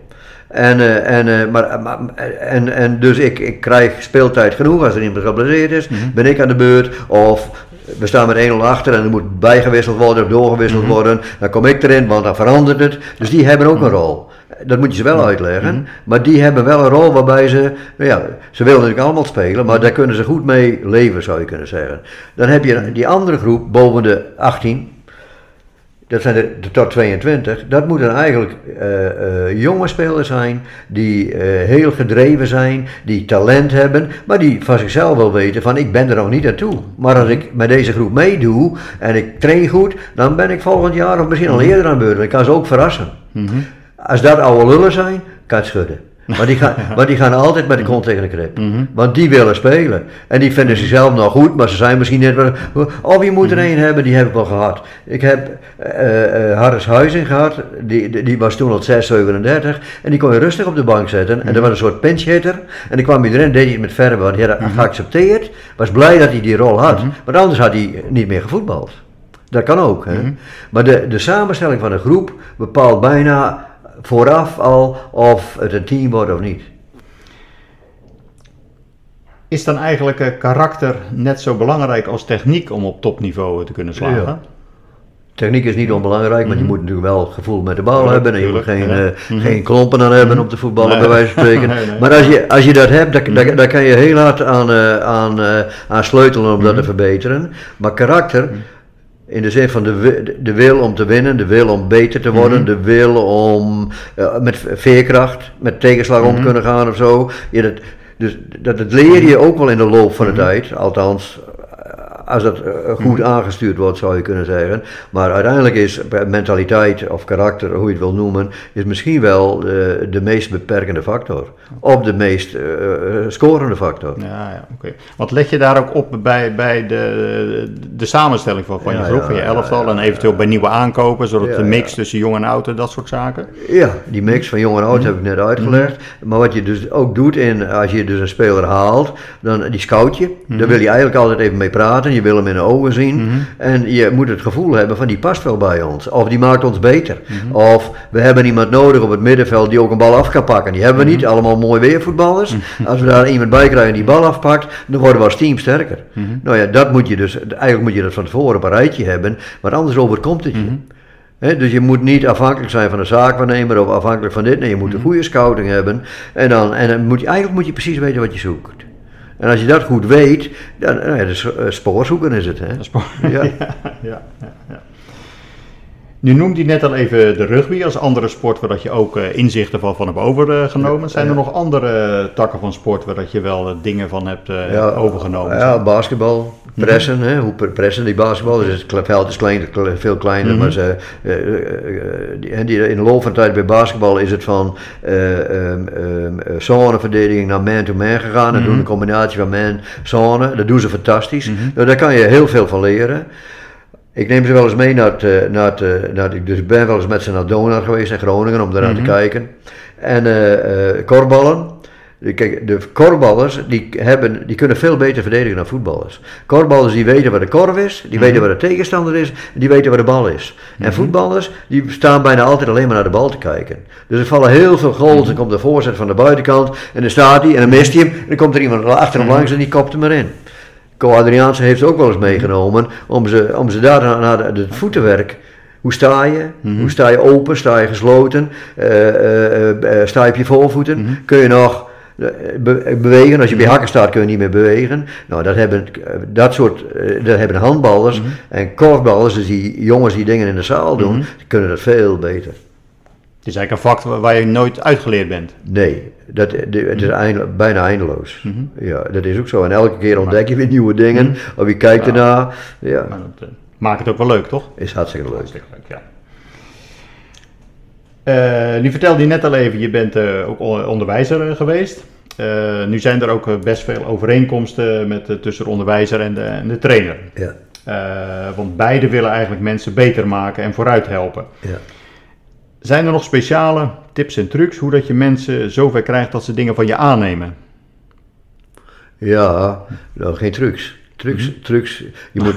En, eh, en, eh, maar, maar, en, en dus ik, ik krijg speeltijd genoeg. Als er iemand geblesseerd is, ben ik aan de beurt. Of we staan met 1-0 achter en er moet bijgewisseld worden of doorgewisseld worden. Dan kom ik erin, want dan verandert het. Dus die hebben ook een rol. Dat moet je ze wel uitleggen. Maar die hebben wel een rol waarbij ze, nou ja, ze willen natuurlijk allemaal spelen, maar daar kunnen ze goed mee leven, zou je kunnen zeggen. Dan heb je die andere groep boven de 18. Dat zijn er de tot 22, dat moeten eigenlijk eh, eh, jonge spelers zijn die eh, heel gedreven zijn, die talent hebben, maar die van zichzelf wel weten van ik ben er nog niet naartoe. Maar als ik met deze groep meedoe en ik train goed, dan ben ik volgend jaar of misschien al eerder aan de beurt. Ik kan ze ook verrassen. Als dat oude lullen zijn, kan het schudden. Maar die, gaan, maar die gaan altijd met de kont tegen de krip. Want die willen spelen. En die vinden zichzelf nog goed, maar ze zijn misschien net wel. Of je moet er een hebben, die heb ik wel gehad. Ik heb eh, Harris Huizing gehad, die, die, die was toen al 6, 37. En die kon je rustig op de bank zetten. En dat was een soort pinch hitter. En die kwam iedereen, deed hij het met verven, want hij had geaccepteerd. Was blij dat hij die rol had. Want anders had hij niet meer gevoetbald. Dat kan ook. Hè? Maar de, de samenstelling van een groep bepaalt bijna vooraf al of het een team wordt of niet. Is dan eigenlijk eh, karakter net zo belangrijk als techniek om op topniveau te kunnen slagen? Ja. Techniek is niet onbelangrijk, want je moet natuurlijk wel gevoel met de bal Ja, hebben en je moet geen, ja. eh, Mhm. geen klompen aan hebben op de voetballen, Nee. bij wijze van spreken. Nee, nee. Maar als je, als je dat hebt, dan, dan, dan kan je heel hard aan, eh, aan, aan sleutelen om dat Mhm. te verbeteren. Maar karakter, in de zin van de, de wil om te winnen, de wil om beter te worden, Mhm. de wil om eh, met veerkracht, met tegenslag om Mhm. te kunnen gaan of zo. Ja, dat, dus dat, dat leer je ook wel in de loop van de Mhm. tijd, althans als dat eh, goed aangestuurd wordt, zou je kunnen zeggen. Maar uiteindelijk is mentaliteit of karakter, hoe je het wil noemen, is misschien wel de, de meest beperkende factor. Of de meest eh, scorende factor. Ja, ja oké. Wat leg je daar ook op bij, bij de, de samenstelling van, van je groep, van je elftal en eventueel bij nieuwe aankopen, zodat de mix tussen jong en oud en dat soort zaken? Ja, die mix van jong en oud heb ik net uitgelegd. Maar wat je dus ook doet in, als je dus een speler haalt, dan die scout je. Daar wil je eigenlijk altijd even mee praten. Je wil hem in de ogen zien. En je moet het gevoel hebben van die past wel bij ons. Of die maakt ons beter. Of we hebben iemand nodig op het middenveld die ook een bal af kan pakken. Die hebben we niet, allemaal mooi weervoetballers. Als we daar iemand bij krijgen die bal afpakt, dan worden we als team sterker. Nou ja, dat moet je dus, eigenlijk moet je dat van tevoren op een rijtje hebben. Want anders overkomt het je. Dus je moet niet afhankelijk zijn van een zaakwaarnemer of afhankelijk van dit. Nee, je moet een goede scouting hebben. En, dan, en dan moet je, eigenlijk moet je precies weten wat je zoekt. En als je dat goed weet, dan nou ja, dus, eh, spoorzoeken is het. Hè? Ja, ja, ja, ja. Nu noemde je net al even de rugby als andere sport waar dat je ook eh, inzichten van, van hebt overgenomen. Zijn er nog andere takken van sport waar dat je wel eh, dingen van hebt eh, Ja, overgenomen? Ja, basketbal, pressen, hè, hoe pre- pressen die basketbal. Dus het veld is klein, veel kleiner, Mhm. maar ze, eh, die, in de loop van de tijd bij basketbal is het van ehm, eh, zoneverdediging naar man-to-man gegaan. En Mhm. doen een combinatie van man-zone, dat doen ze fantastisch. Mhm. Nou, daar kan je heel veel van leren. Ik neem ze wel eens mee naar het, eh, naar het, eh, naar het- dus ik ben wel eens met ze naar Donau geweest in Groningen om daaraan Mhm. te kijken. En eh korballen. Kijk, de korballers die, hebben, die kunnen veel beter verdedigen dan voetballers. Korballers die weten waar de korf is, die weten waar de tegenstander is, en die weten waar de bal is. En voetballers die staan bijna altijd alleen maar naar de bal te kijken. Dus er vallen heel veel goals, dan komt de voorzet van de buitenkant en dan staat hij en dan mist hij hem. En dan komt er iemand achter hem langs en die kopt hem erin. Co Adriaanse heeft ook wel eens meegenomen om ze, om ze daar naar, het voetenwerk. Hoe sta je? Hoe sta je open? Sta je gesloten? Eh, eh, eh, sta je op je voorvoeten? Kun je nog be- bewegen? Als je op je hakken staat kun je niet meer bewegen. Nou, dat hebben, dat soort, dat hebben handballers en korfballers, dus die jongens die dingen in de zaal doen, die kunnen dat veel beter. Is eigenlijk een vak waar- je nooit uitgeleerd bent. Nee, dat, de- het is einde- bijna eindeloos. Ja, dat is ook zo. En elke keer ontdek je weer nieuwe dingen, of je kijkt ernaar. Ja, Maar dat eh, maakt het ook wel leuk, toch? is hartstikke leuk. Hartstikke leuk, ja. Eh, nu vertelde je net al even, je bent eh, ook onderwijzer eh, geweest. Eh, nu zijn er ook eh, best veel overeenkomsten met, eh, tussen de onderwijzer en de, en de trainer. Ja, Eh, want beide willen eigenlijk mensen beter maken en vooruit helpen. ja. Zijn er nog speciale tips en trucs hoe dat je mensen zover krijgt dat ze dingen van je aannemen? Ja, nou, geen trucs. Trucs, trucs. Je moet.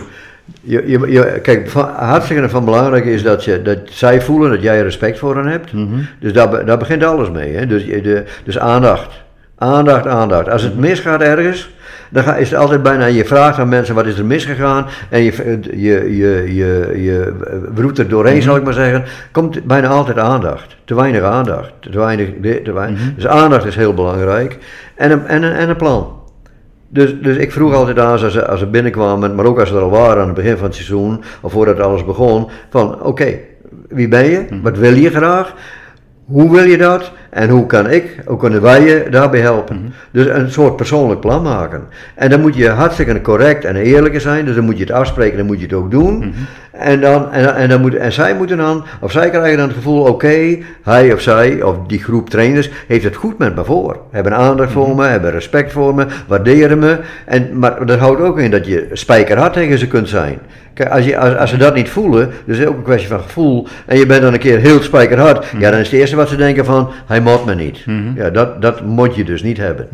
Je, je, je- kijk, van, hartstikke van belangrijk is dat, je, dat zij voelen dat jij respect voor hen hebt. Dus daar, be- daar begint alles mee. Hè? Dus, de, dus aandacht. Aandacht, aandacht. Als het misgaat ergens, dan is het altijd bijna, je vraagt aan mensen wat is er misgegaan en je, je, je, je, je roept er doorheen, zal ik maar zeggen, komt bijna altijd aandacht. Te weinig aandacht. Te weinig, dit, te weinig. Dus aandacht is heel belangrijk. En een, en een, en een plan. Dus, dus ik vroeg altijd aan ze als ze, als ze binnenkwamen, maar ook als ze er al waren aan het begin van het seizoen, of voordat alles begon, van oké, wie ben je? Wat wil je graag? Hoe wil je dat? En hoe kan ik, hoe kunnen wij je daarbij helpen? Dus een soort persoonlijk plan maken. En dan moet je hartstikke correct en eerlijk zijn, dus dan moet je het afspreken, dan moet je het ook doen. En, dan, en, en, dan moet, en zij moeten dan, of zij krijgen dan het gevoel, oké, hij of zij, of die groep trainers, heeft het goed met me voor. Hebben aandacht voor me, hebben respect voor me, waarderen me. En, maar dat houdt ook in dat je spijkerhard tegen ze kunt zijn. Kijk, als, je, als, als ze dat niet voelen, dus het is ook een kwestie van gevoel, en je bent dan een keer heel spijkerhard, ja, dan is het eerste wat ze denken van, hij moet me niet. Ja, dat, dat moet je dus niet hebben.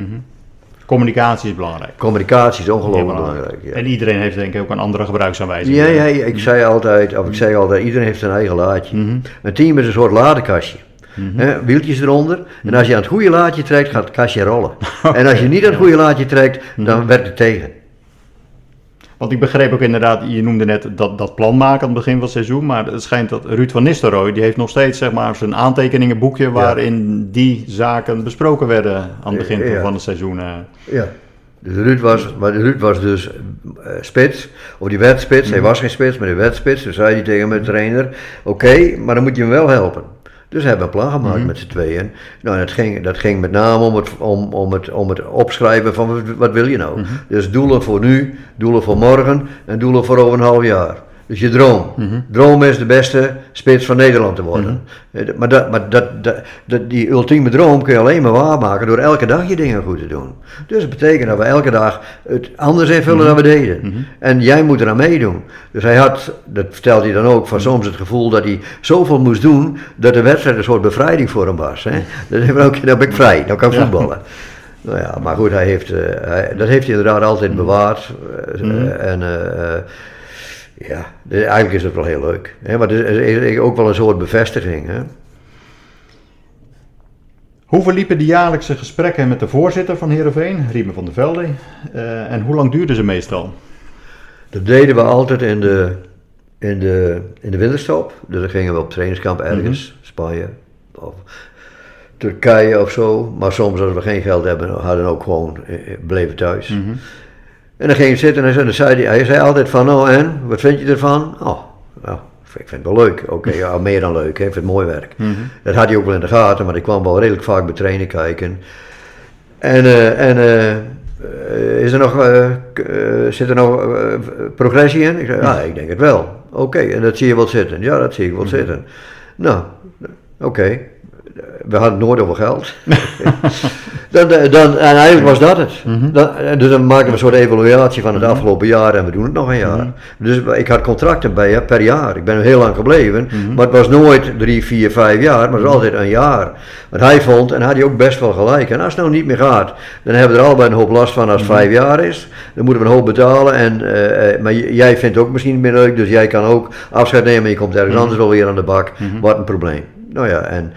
Communicatie is belangrijk. Communicatie is ongelooflijk belangrijk. Ja. En iedereen heeft denk ik ook een andere gebruiksaanwijzing. Ja, ja, ik zei altijd, of ik zei altijd, iedereen heeft zijn eigen laadje. Een team is een soort ladekastje. Hè, wieltjes eronder. En als je aan het goede laadje trekt, gaat het kastje rollen. en als je niet aan het goede laadje trekt, dan werkt het tegen. Want ik begreep ook inderdaad, je noemde net dat, dat plan maken aan het begin van het seizoen. Maar het schijnt dat Ruud van Nistelrooy, die heeft nog steeds zeg maar, zijn aantekeningenboekje waarin die zaken besproken werden aan het begin Ja. van het seizoen. eh. Ja. Dus Ruud was, maar Ruud was dus eh, spits, of die werd spits, hij was geen spits, maar hij werd spits. Dus zei hij tegen mijn trainer, oké, maar dan moet je hem wel helpen. Dus hebben we een plan gemaakt met z'n tweeën. Nou, dat ging, dat ging met name om het, om, om het, om het opschrijven van wat, wat wil je nou. Dus doelen voor nu, doelen voor morgen en doelen voor over een half jaar. Dus je droom. Droom is de beste spits van Nederland te worden. Eh, Maar, dat, maar dat, dat, dat, die ultieme droom kun je alleen maar waarmaken door elke dag je dingen goed te doen. Dus dat betekent dat we elke dag het anders invullen dan we deden. En jij moet eraan meedoen. Dus hij had, dat vertelt hij dan ook, van soms het gevoel dat hij zoveel moest doen dat de wedstrijd een soort bevrijding voor hem was. Hè? Oké, dan ben ik vrij, dan kan ik voetballen. Nou ja, maar goed, hij heeft, eh, hij, dat heeft hij inderdaad altijd bewaard. eh, En eh, ja, dus eigenlijk is het wel heel leuk. Hè? Maar het is, ook wel een soort bevestiging. Hè? Hoe verliepen de jaarlijkse gesprekken met de voorzitter van Heerenveen, Riemen van der Velde? Eh, en hoe lang duurden ze meestal? Dat deden we altijd in de, in de, in de winterstop. Dus dan gingen we op trainingskamp ergens, Spanje of Turkije of zo. Maar soms als we geen geld hebben, hadden we ook gewoon, eh, eh, bleven thuis. En dan ging je zitten en dan zei hij, hij zei altijd van, nou en, wat vind je ervan? Oh, nou, ik vind het wel leuk. Oké, ja, meer dan leuk, hè. ik vind het mooi werk. Dat had hij ook wel in de gaten, maar ik kwam wel redelijk vaak bij trainen kijken. En, eh, en eh, is er nog, eh, zit er nog progressie in? Ik zei, ja, ik denk het wel. Oké, en dat zie je wel zitten? Ja, dat zie ik wel zitten. Nou, oké. We hadden het nooit over geld. dan, eh, dan, en eigenlijk was dat het. Dan, eh, dus dan maken we een soort evaluatie van het afgelopen jaar en we doen het nog een jaar. Dus ik had contracten bij je per jaar. Ik ben er heel lang gebleven, maar het was nooit drie, vier, vijf jaar, maar het was altijd een jaar. Wat hij vond, en had hij ook best wel gelijk. En als het nou niet meer gaat, dan hebben we er allebei een hoop last van als het vijf jaar is. Dan moeten we een hoop betalen. En, eh, maar jij vindt het ook misschien niet meer leuk, dus jij kan ook afscheid nemen en je komt ergens anders wel weer aan de bak. Wat een probleem. Nou ja, en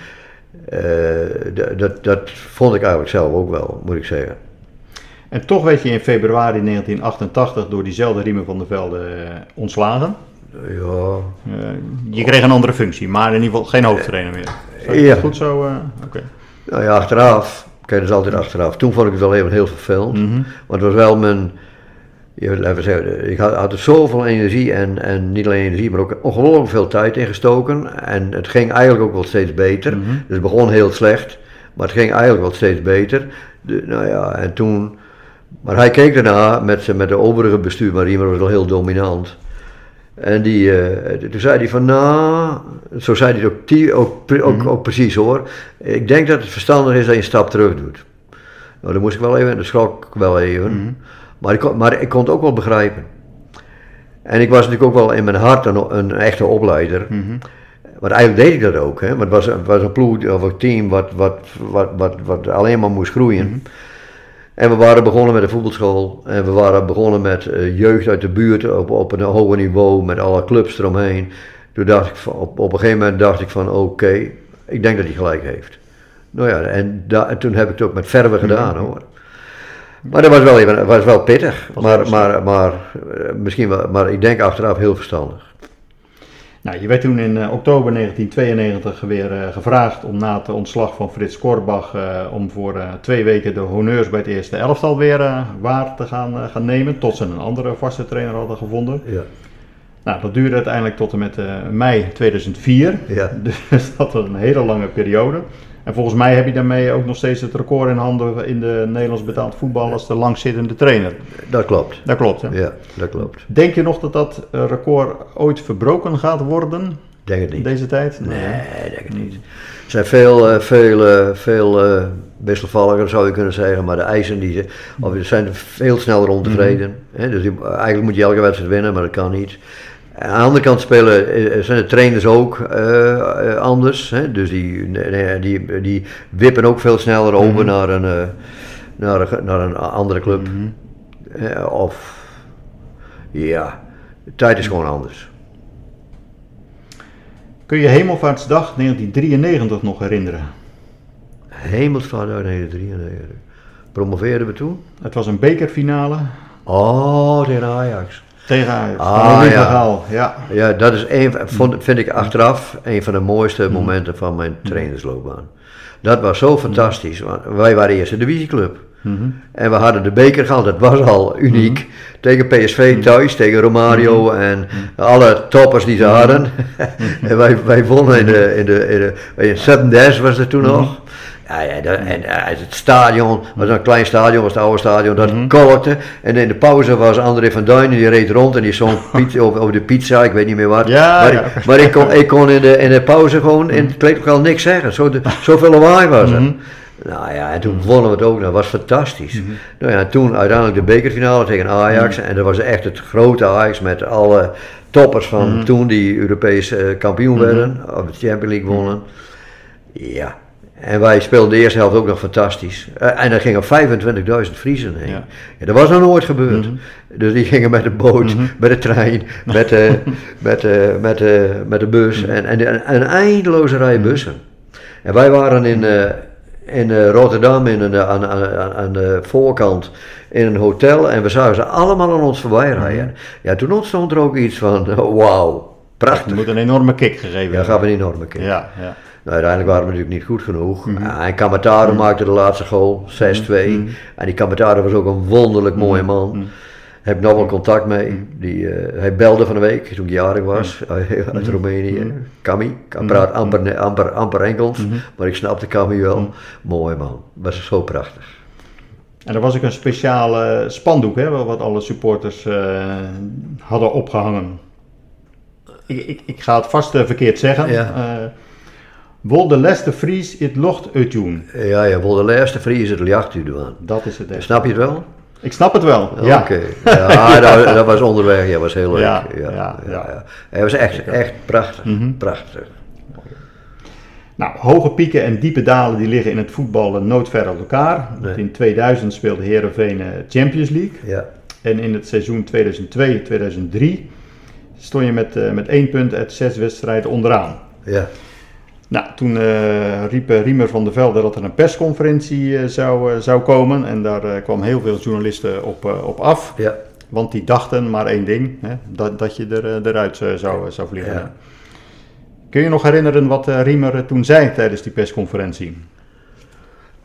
dat, dat vond ik eigenlijk zelf ook wel, moet ik zeggen. En toch werd je in februari 1988 door diezelfde Riemen van der Velde eh, ontslagen. Ja, Eh, je kreeg een andere functie, maar in ieder geval geen hoofdtrainer meer. Ik Ja. goed zo? eh, Oké. nou ja, achteraf. Kijk, dat is altijd achteraf. Toen vond ik het wel even heel vervelend. Want het was wel mijn. Laten zeggen, ik had, had er zoveel energie en, en niet alleen energie, maar ook ongelooflijk veel tijd in gestoken. En het ging eigenlijk ook wel steeds beter. Dus het begon heel slecht, maar het ging eigenlijk wel steeds beter. De, nou ja, en toen. Maar hij keek daarna met, met de overige bestuur, maar Riemer was wel heel dominant. En die, eh, toen zei hij van, nou, zo zei hij het ook, ook, pre- ook, ook precies hoor. Ik denk dat het verstandig is dat je een stap terug doet. Nou, dan moest ik wel even, dat schrok ik wel even. Maar, ik kon, maar ik kon het ook wel begrijpen. En ik was natuurlijk ook wel in mijn hart een, een echte opleider. Maar eigenlijk deed ik dat ook, hè. Maar het was, het was een ploeg of een team wat, wat, wat, wat, wat alleen maar moest groeien. En we waren begonnen met een voetbalschool. En we waren begonnen met eh, jeugd uit de buurt op, op een hoger niveau, met alle clubs eromheen. Toen dacht ik van, op, op een gegeven moment dacht ik van oké, ik denk dat hij gelijk heeft. Nou ja, en, da- en toen heb ik het ook met verve gedaan hoor. Maar dat was wel, even, was wel pittig, Was maar, wel maar, maar, eh, misschien wel, maar ik denk achteraf heel verstandig. Nou, je werd toen in eh, oktober 1992 weer eh, gevraagd om na het ontslag van Frits Korbach om voor twee weken de honneurs bij het eerste elftal weer waar te gaan, gaan nemen, tot ze een andere vaste trainer hadden gevonden. Ja. Nou, dat duurde uiteindelijk tot en met mei 2004, Ja. dus dat was een hele lange periode. En volgens mij heb je daarmee ook nog steeds het record in handen in de Nederlands betaald voetbal als de langzittende trainer. Dat klopt. Dat klopt, hè? Ja, dat klopt. Denk je nog dat dat eh, record ooit verbroken gaat worden Denk het in niet. deze tijd? Nee, denk het niet. Er zijn veel, eh, veel, eh, veel wisselvalliger zou je kunnen zeggen, maar de eisen die ze, of zijn veel sneller ontevreden. hè, dus die- eigenlijk moet je elke wedstrijd winnen, maar dat kan niet. Aan de andere kant spelen, eh, zijn de trainers ook eh, eh, anders. Hè? Dus die, die, die wippen ook veel sneller over naar, een, naar, een, naar een andere club. Eh, of ja, de tijd is gewoon anders. Kun je Hemelvaartsdag 1993 nog herinneren? Hemelsvaart uit 1993. Promoveerden we toen? Het was een bekerfinale Oh, tegen Ajax. Tegen Ajax. Ah, ja. van Gaal, ja. Ja, dat is een, vond, vind ik achteraf een van de mooiste momenten van mijn trainersloopbaan. Dat was zo fantastisch, want wij waren eerste divisieclub. En we hadden de beker gehaald, dat was al uniek. Tegen PSV thuis, tegen Romario en alle toppers die ze hadden. en wij, wij wonnen in de, in de, in de, in was het toen nog. Dat- en eh, het stadion, was een klein stadion, was het oude stadion, dat kolkte. En in de pauze was André van Duinen, die reed rond en die zong piet, over, over de pizza, ik weet niet meer wat. Ja, maar ja. maar ik, kon, ik kon in de, in de pauze gewoon in het kleedlokaal niks zeggen, zo, de, zoveel lawaai was er. Nou ja, en toen wonnen we het ook, dat was fantastisch. Nou ja, toen uiteindelijk de bekerfinale tegen Ajax. En dat was echt het grote Ajax met alle toppers van toen die Europees eh, kampioen werden, of de Champions League wonnen. Ja, en wij speelden de eerste helft ook nog fantastisch. Eh, en er gingen 25.000 Friesen heen. Ja. Ja, dat was nog nooit gebeurd. Dus die gingen met de boot, met de trein, met de, met de, met de, met de bus en, en, en een eindeloze rij bussen. En wij waren in, eh, in eh, Rotterdam in een, aan, aan, aan- de voorkant in een hotel en we zagen ze allemaal aan ons voorbij rijden. Ja, toen ontstond er ook iets van, wauw, prachtig. moet een enorme kick gegeven Ja, gaf een enorme keer. Ja, ja. Uiteindelijk waren we natuurlijk niet goed genoeg. En Kamataro maakte de laatste goal, 6-2. En die Kamataro was ook een wonderlijk mooie man. Heb ik nog wel contact mee. Die, eh, hij belde van de week toen ik jarig was uit, Roemenië. Kami, ik praat amper, amper, amper Engels, maar ik snapte Kami wel. Mooi man, was zo prachtig. En er was ook een speciale spandoek, hè, wat alle supporters eh, hadden opgehangen. Ik, ik, ik ga het vast eh, verkeerd zeggen. Ja. Eh, Wol de leste Fries het locht uitjoen. Ja, ja, wel de laatste Fries het jacht u doen. Dat is het echt. Snap je het wel? Ik snap het wel. Ja. Oké. Ja, dat, dat was onderweg, ja, was heel leuk. Ja, Ja, ja. Hij was echt, echt prachtig, Mhm. prachtig. Nou, hoge pieken en diepe dalen die liggen in het voetbal eh, nooit ver uit elkaar. Nee. In 2000 speelde Herenveen Champions League. Ja. En in het seizoen 2002-2003 stond je met, eh, met één punt uit zes wedstrijden onderaan. Ja. Nou, toen eh, riep eh, Riemer van der Velde dat er een persconferentie eh, zou, zou komen. En daar kwam heel veel journalisten op, op af. Ja. Want die dachten maar één ding, hè, dat, dat je er, eruit zou, zou vliegen. Ja. Kun je nog herinneren wat Riemer toen zei tijdens die persconferentie?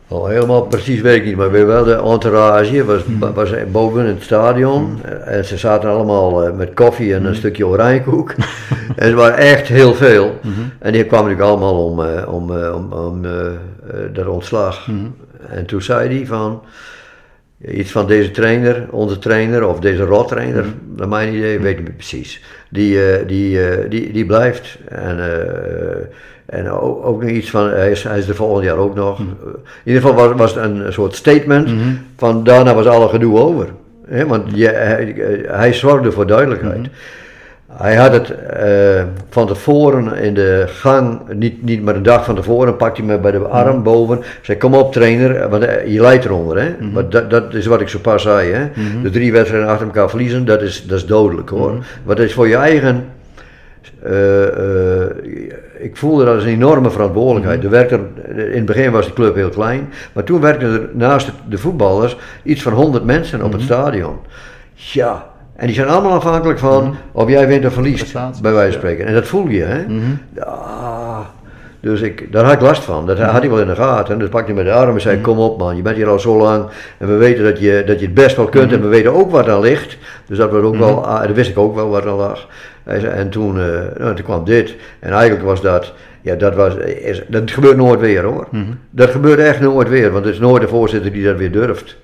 Al helemaal precies weet ik niet, maar weet wel, de entourage was, was boven in het stadion. En ze zaten allemaal eh, met koffie en een stukje oranjekoek. en het waren echt heel veel. En die kwamen natuurlijk allemaal om, eh, om, eh, om, om eh, dat ontslag. En toen zei hij van, iets van deze trainer, onze trainer of deze rottrainer, naar mijn idee, weet ik niet precies. Die, die, die, die blijft. En, eh, en ook, ook nog iets van, hij is, hij is er volgend jaar ook nog. In ieder geval was, was het een soort statement van daarna was alle gedoe over. Hè, want je, hij, hij zorgde voor duidelijkheid. Hij had het eh, van tevoren in de gang, niet, niet maar een dag van tevoren, pakte hij me bij de arm boven. Zei: Kom op, trainer, want eh, je leidt eronder. Hè? Maar dat, dat is wat ik zo pas zei. Hè? De drie wedstrijden achter elkaar verliezen, dat is, dat is dodelijk hoor. Want dat is voor je eigen. eh, eh, ik voelde dat als een enorme verantwoordelijkheid. Er werkte, in het begin was de club heel klein, maar toen werkten er naast de, voetballers iets van 100 mensen op het stadion. Ja, En die zijn allemaal afhankelijk van of jij wint of verliest, Prestaties, bij wijze van ja. spreken. En dat voel je, hè? Mhm. Dus ik, daar had ik last van. Dat had hij wel in de gaten. Dus pakte hij met de arm en Mhm. zei: Kom op, man, je bent hier al zo lang. En we weten dat je, dat je het best wel kunt. En we weten ook wat er ligt. Dus dat, was ook wel, dat wist ik ook wel wat er lag. En toen, eh, nou, toen kwam dit. En eigenlijk was dat. Ja, dat, was, is, dat gebeurt nooit weer hoor. Dat gebeurt echt nooit weer, want er is nooit een voorzitter die dat weer durft.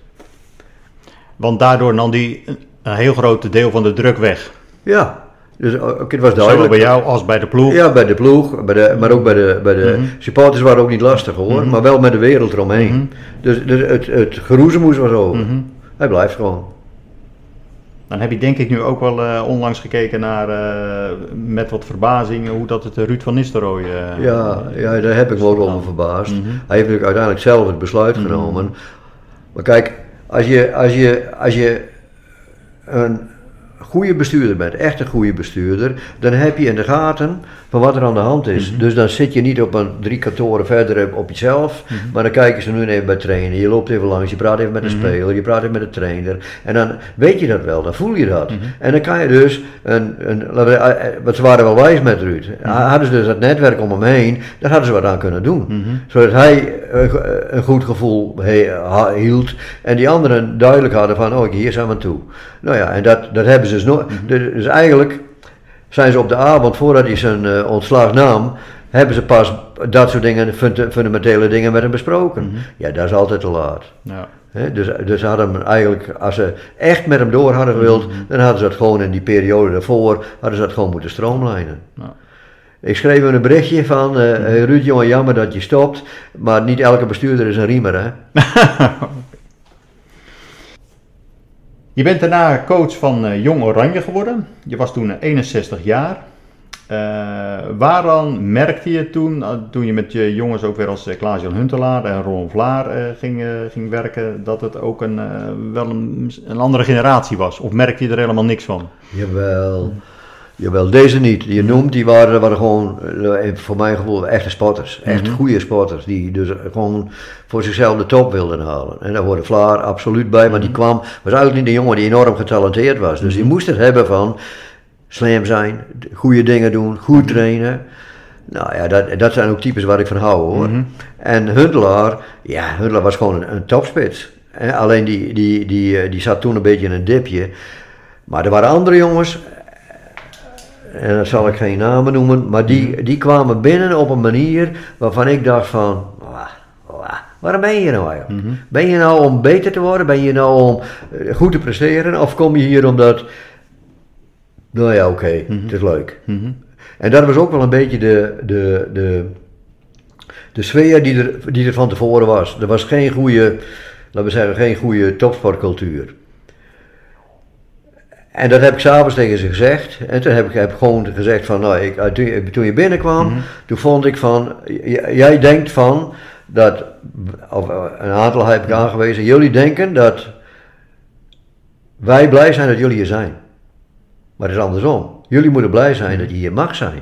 Want daardoor nam die een, heel groot deel van de druk weg. Ja, dus het was Zowel duidelijk. bij jou als bij de ploeg. Ja, bij de ploeg, bij de, maar ook bij de, bij de supporters waren ook niet lastig hoor, maar wel met de wereld eromheen. Dus, dus het, het geroezemoes was over. Hij blijft gewoon. Dan heb je denk ik nu ook wel eh, onlangs gekeken naar, eh, met wat verbazing, hoe dat het eh, Ruud van Nistelrooy... eh, Ja, ja, daar heb ik me ook over verbaasd. Hij heeft natuurlijk uiteindelijk zelf het besluit genomen. Maar kijk, als je, als je, als je een goede bestuurder bent, echt een goede bestuurder, dan heb je in de gaten van wat er aan de hand is. Dus dan zit je niet op een drie kantoren verder op jezelf, maar dan kijken ze nu even bij trainen. Je loopt even langs, je praat even met de speler, je praat even met de trainer. En dan weet je dat wel, dan voel je dat. En dan kan je dus, een, een, laten we- eh, eh, want ze waren wel wijs met Ruud, hadden ze dus dat netwerk om hem heen, daar hadden ze wat aan kunnen doen. Zodat hij eh, een goed gevoel he- ha- hield en die anderen duidelijk hadden van, oh hier zijn we aan toe. Nou ja, en dat, dat hebben ze dus nooit. Dus eigenlijk zijn ze op de avond voordat hij zijn eh, ontslag nam, hebben ze pas dat soort dingen, funda- fundamentele dingen met hem besproken. Ja, dat is altijd te laat. Ja. Dus, dus ze hadden hem eigenlijk, als ze echt met hem door hadden gewild, dan hadden ze dat gewoon in die periode daarvoor, hadden ze dat gewoon moeten stroomlijnen. Ja. Ik schreef hem een berichtje van, eh, Ruud jongen, jammer dat je stopt, maar niet elke bestuurder is een riemer hè. Je bent daarna coach van eh, Jong Oranje geworden. Je was toen eh, 61 jaar. Eh, waaraan merkte je toen, eh, toen je met je jongens ook weer als eh, Klaas-Jan Huntelaar en Ron Vlaar eh, ging, eh, ging werken, dat het ook een, eh, wel een, een andere generatie was? Of merkte je er helemaal niks van? Jawel. Jawel, deze niet. Die je noemt, die waren, waren gewoon, eh, voor mijn gevoel, echte sporters. Echt goede sporters, die dus gewoon voor zichzelf de top wilden halen. En daar hoorde Vlaar absoluut bij, want die kwam, was eigenlijk niet een jongen die enorm getalenteerd was. Dus die moest het hebben van slim zijn, goede dingen doen, goed trainen. Nou ja, dat, dat zijn ook types waar ik van hou hoor. En Huntelaar, ja, Huntelaar was gewoon een, een topspits. Alleen die, die, die, eh, die zat toen een beetje in een dipje. Maar er waren andere jongens, en dan zal ik geen namen noemen, maar die, die kwamen binnen op een manier waarvan ik dacht van, "Wah, wah, waarom ben je hier nou eigenlijk? Ben je nou om beter te worden? Ben je nou om eh, goed te presteren? Of kom je hier omdat, nou ja oké, het is leuk. En dat was ook wel een beetje de, de, de, de sfeer die er, die er van tevoren was. Er was geen goede, laten we zeggen, geen goede topsportcultuur. En dat heb ik s'avonds tegen ze gezegd. En toen heb ik, heb gewoon gezegd van, nou, ik, toen, je- toen je binnenkwam, toen vond ik van, jij denkt van, dat, of eh, een aantal heb ik aangewezen, jullie denken dat wij blij zijn dat jullie hier zijn. Maar het is andersom. Jullie moeten blij zijn dat je hier mag zijn.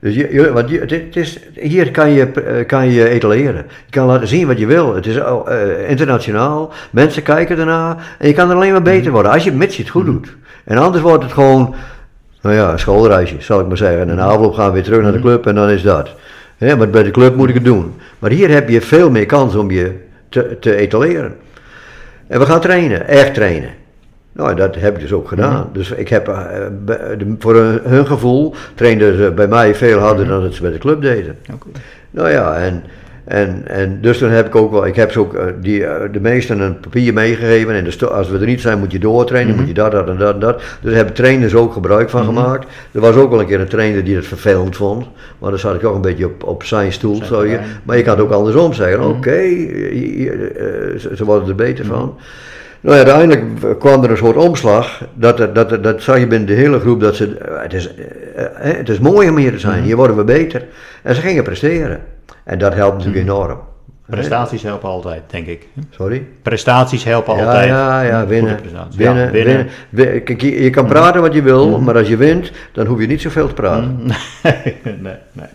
Dus je, want je, het, is, hier kan je, eh, kan je etaleren. Je kan laten zien wat je wil. Het is eh, internationaal. Mensen kijken ernaar. En je kan er alleen maar beter worden. Als je, mits je het goed doet. En anders wordt het gewoon, nou ja, een schoolreisje, zal ik maar zeggen. En na afloop gaan we weer terug naar de club en dan is dat. Maar bij de club moet ik het doen. Maar hier heb je veel meer kans om je te, te etaleren. En we gaan trainen, echt trainen. Nou, dat heb ik dus ook gedaan. Dus ik heb, eh, de- voor hun, hun gevoel trainden ze bij mij veel harder dan dat ze bij de club deden. Nou ja, en, en, en dus toen heb ik ook wel, ik heb ze ook, eh, die, eh, de meesten een papier meegegeven. En als we er niet zijn, moet je doortrainen, moet je dat, dat en dat en dat. Dus daar hebben trainers ook gebruik van gemaakt. Er was ook wel een keer een trainer die het vervelend vond. Maar dan zat ik ook een beetje op, op zijn stoel. Zo je. Maar je kan het ook andersom zeggen. Oké, ze worden er beter van. Nou ja, uiteindelijk kwam er een soort omslag. Dat, dat, dat, dat zag je binnen de hele groep. Dat ze, eh, het, is, eh, eh, het is mooi om hier te zijn. Hier worden we beter. En ze gingen presteren. En dat helpt natuurlijk enorm. Prestaties helpen altijd, denk ik. Sorry? Prestaties helpen Ja, altijd. ja, ja, winnen. Winnen, Ja, winnen. Mhm. winnen. Kijk, je, je kan praten wat je wil, maar als je wint, dan hoef je niet zoveel te praten. nee, nee.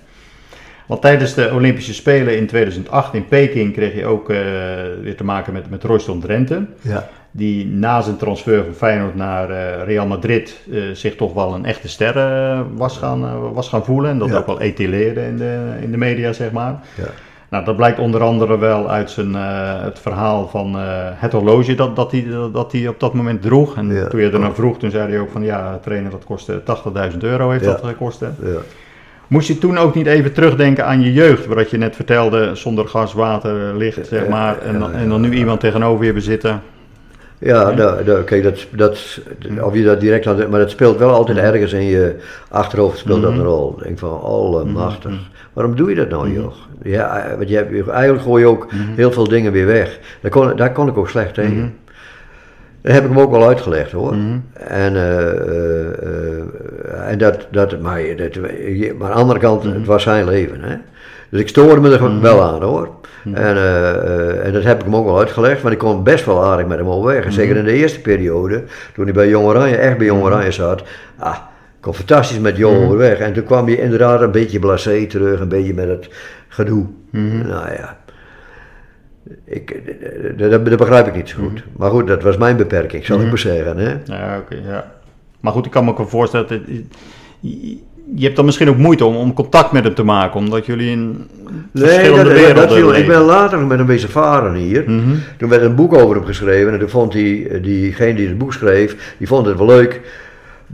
Want tijdens de Olympische Spelen in 2008 in Peking kreeg je ook eh, weer te maken met, met Royston Drenthe. Ja. die na zijn transfer van Feyenoord naar eh, Real Madrid eh, zich toch wel een echte ster was, gaan, was gaan voelen. En dat Ja. ook wel etaleerde in de, in de media, zeg maar. Ja. Nou, dat blijkt onder andere wel uit zijn, het verhaal van het horloge dat, dat, hij, dat hij op dat moment droeg. En Ja. toen je er naar vroeg, toen zei hij ook van ja, trainer, dat kostte 80.000 euro heeft Ja. dat gekost. hè. Ja. Moest je toen ook niet even terugdenken aan je jeugd, wat je net vertelde, zonder gas, water, licht, zeg maar. En, dan- en dan nu iemand tegenover je bezitten. Ja, nou, nou, kijk, dat, dat, of je dat direct aan maar dat speelt wel altijd ergens in je achterhoofd speelt dat een rol. Ik denk van, allemachtig, waarom doe je dat nou joh? Ja, eh, want je hebt, eigenlijk gooi je ook heel veel dingen weer weg. Daar kon, daar kon ik ook slecht tegen. Dat heb ik hem ook wel uitgelegd hoor. En, eh, eh, eh, en dat, dat, maar, dat, maar aan de andere kant, het was zijn leven. Hè? Dus ik stoorde me er wel aan hoor. En, en dat heb ik hem ook wel uitgelegd, want ik kon best wel aardig met hem overweg. En Zeker in de eerste periode, toen hij bij Jong Oranje, echt bij Jong Oranje zat. Ah, ik kon fantastisch met Jo overweg. En toen kwam hij inderdaad een beetje blasé terug, een beetje met het gedoe. Nou ja. Ik, dat, dat, dat begrijp ik niet zo goed. Maar goed, dat was mijn beperking, zal ik maar zeggen. Hè? Ja, oké, ja. Maar goed, ik kan me ook wel voorstellen, dat het- je, hebt dan misschien ook moeite om, om contact met hem te maken, omdat jullie in Nee, verschillende dat, werelden dat viel, ik ben later met hem bezig varen hier. Mhm. Toen werd een boek over hem geschreven en toen vond die, diegene die het boek schreef, die vond het wel leuk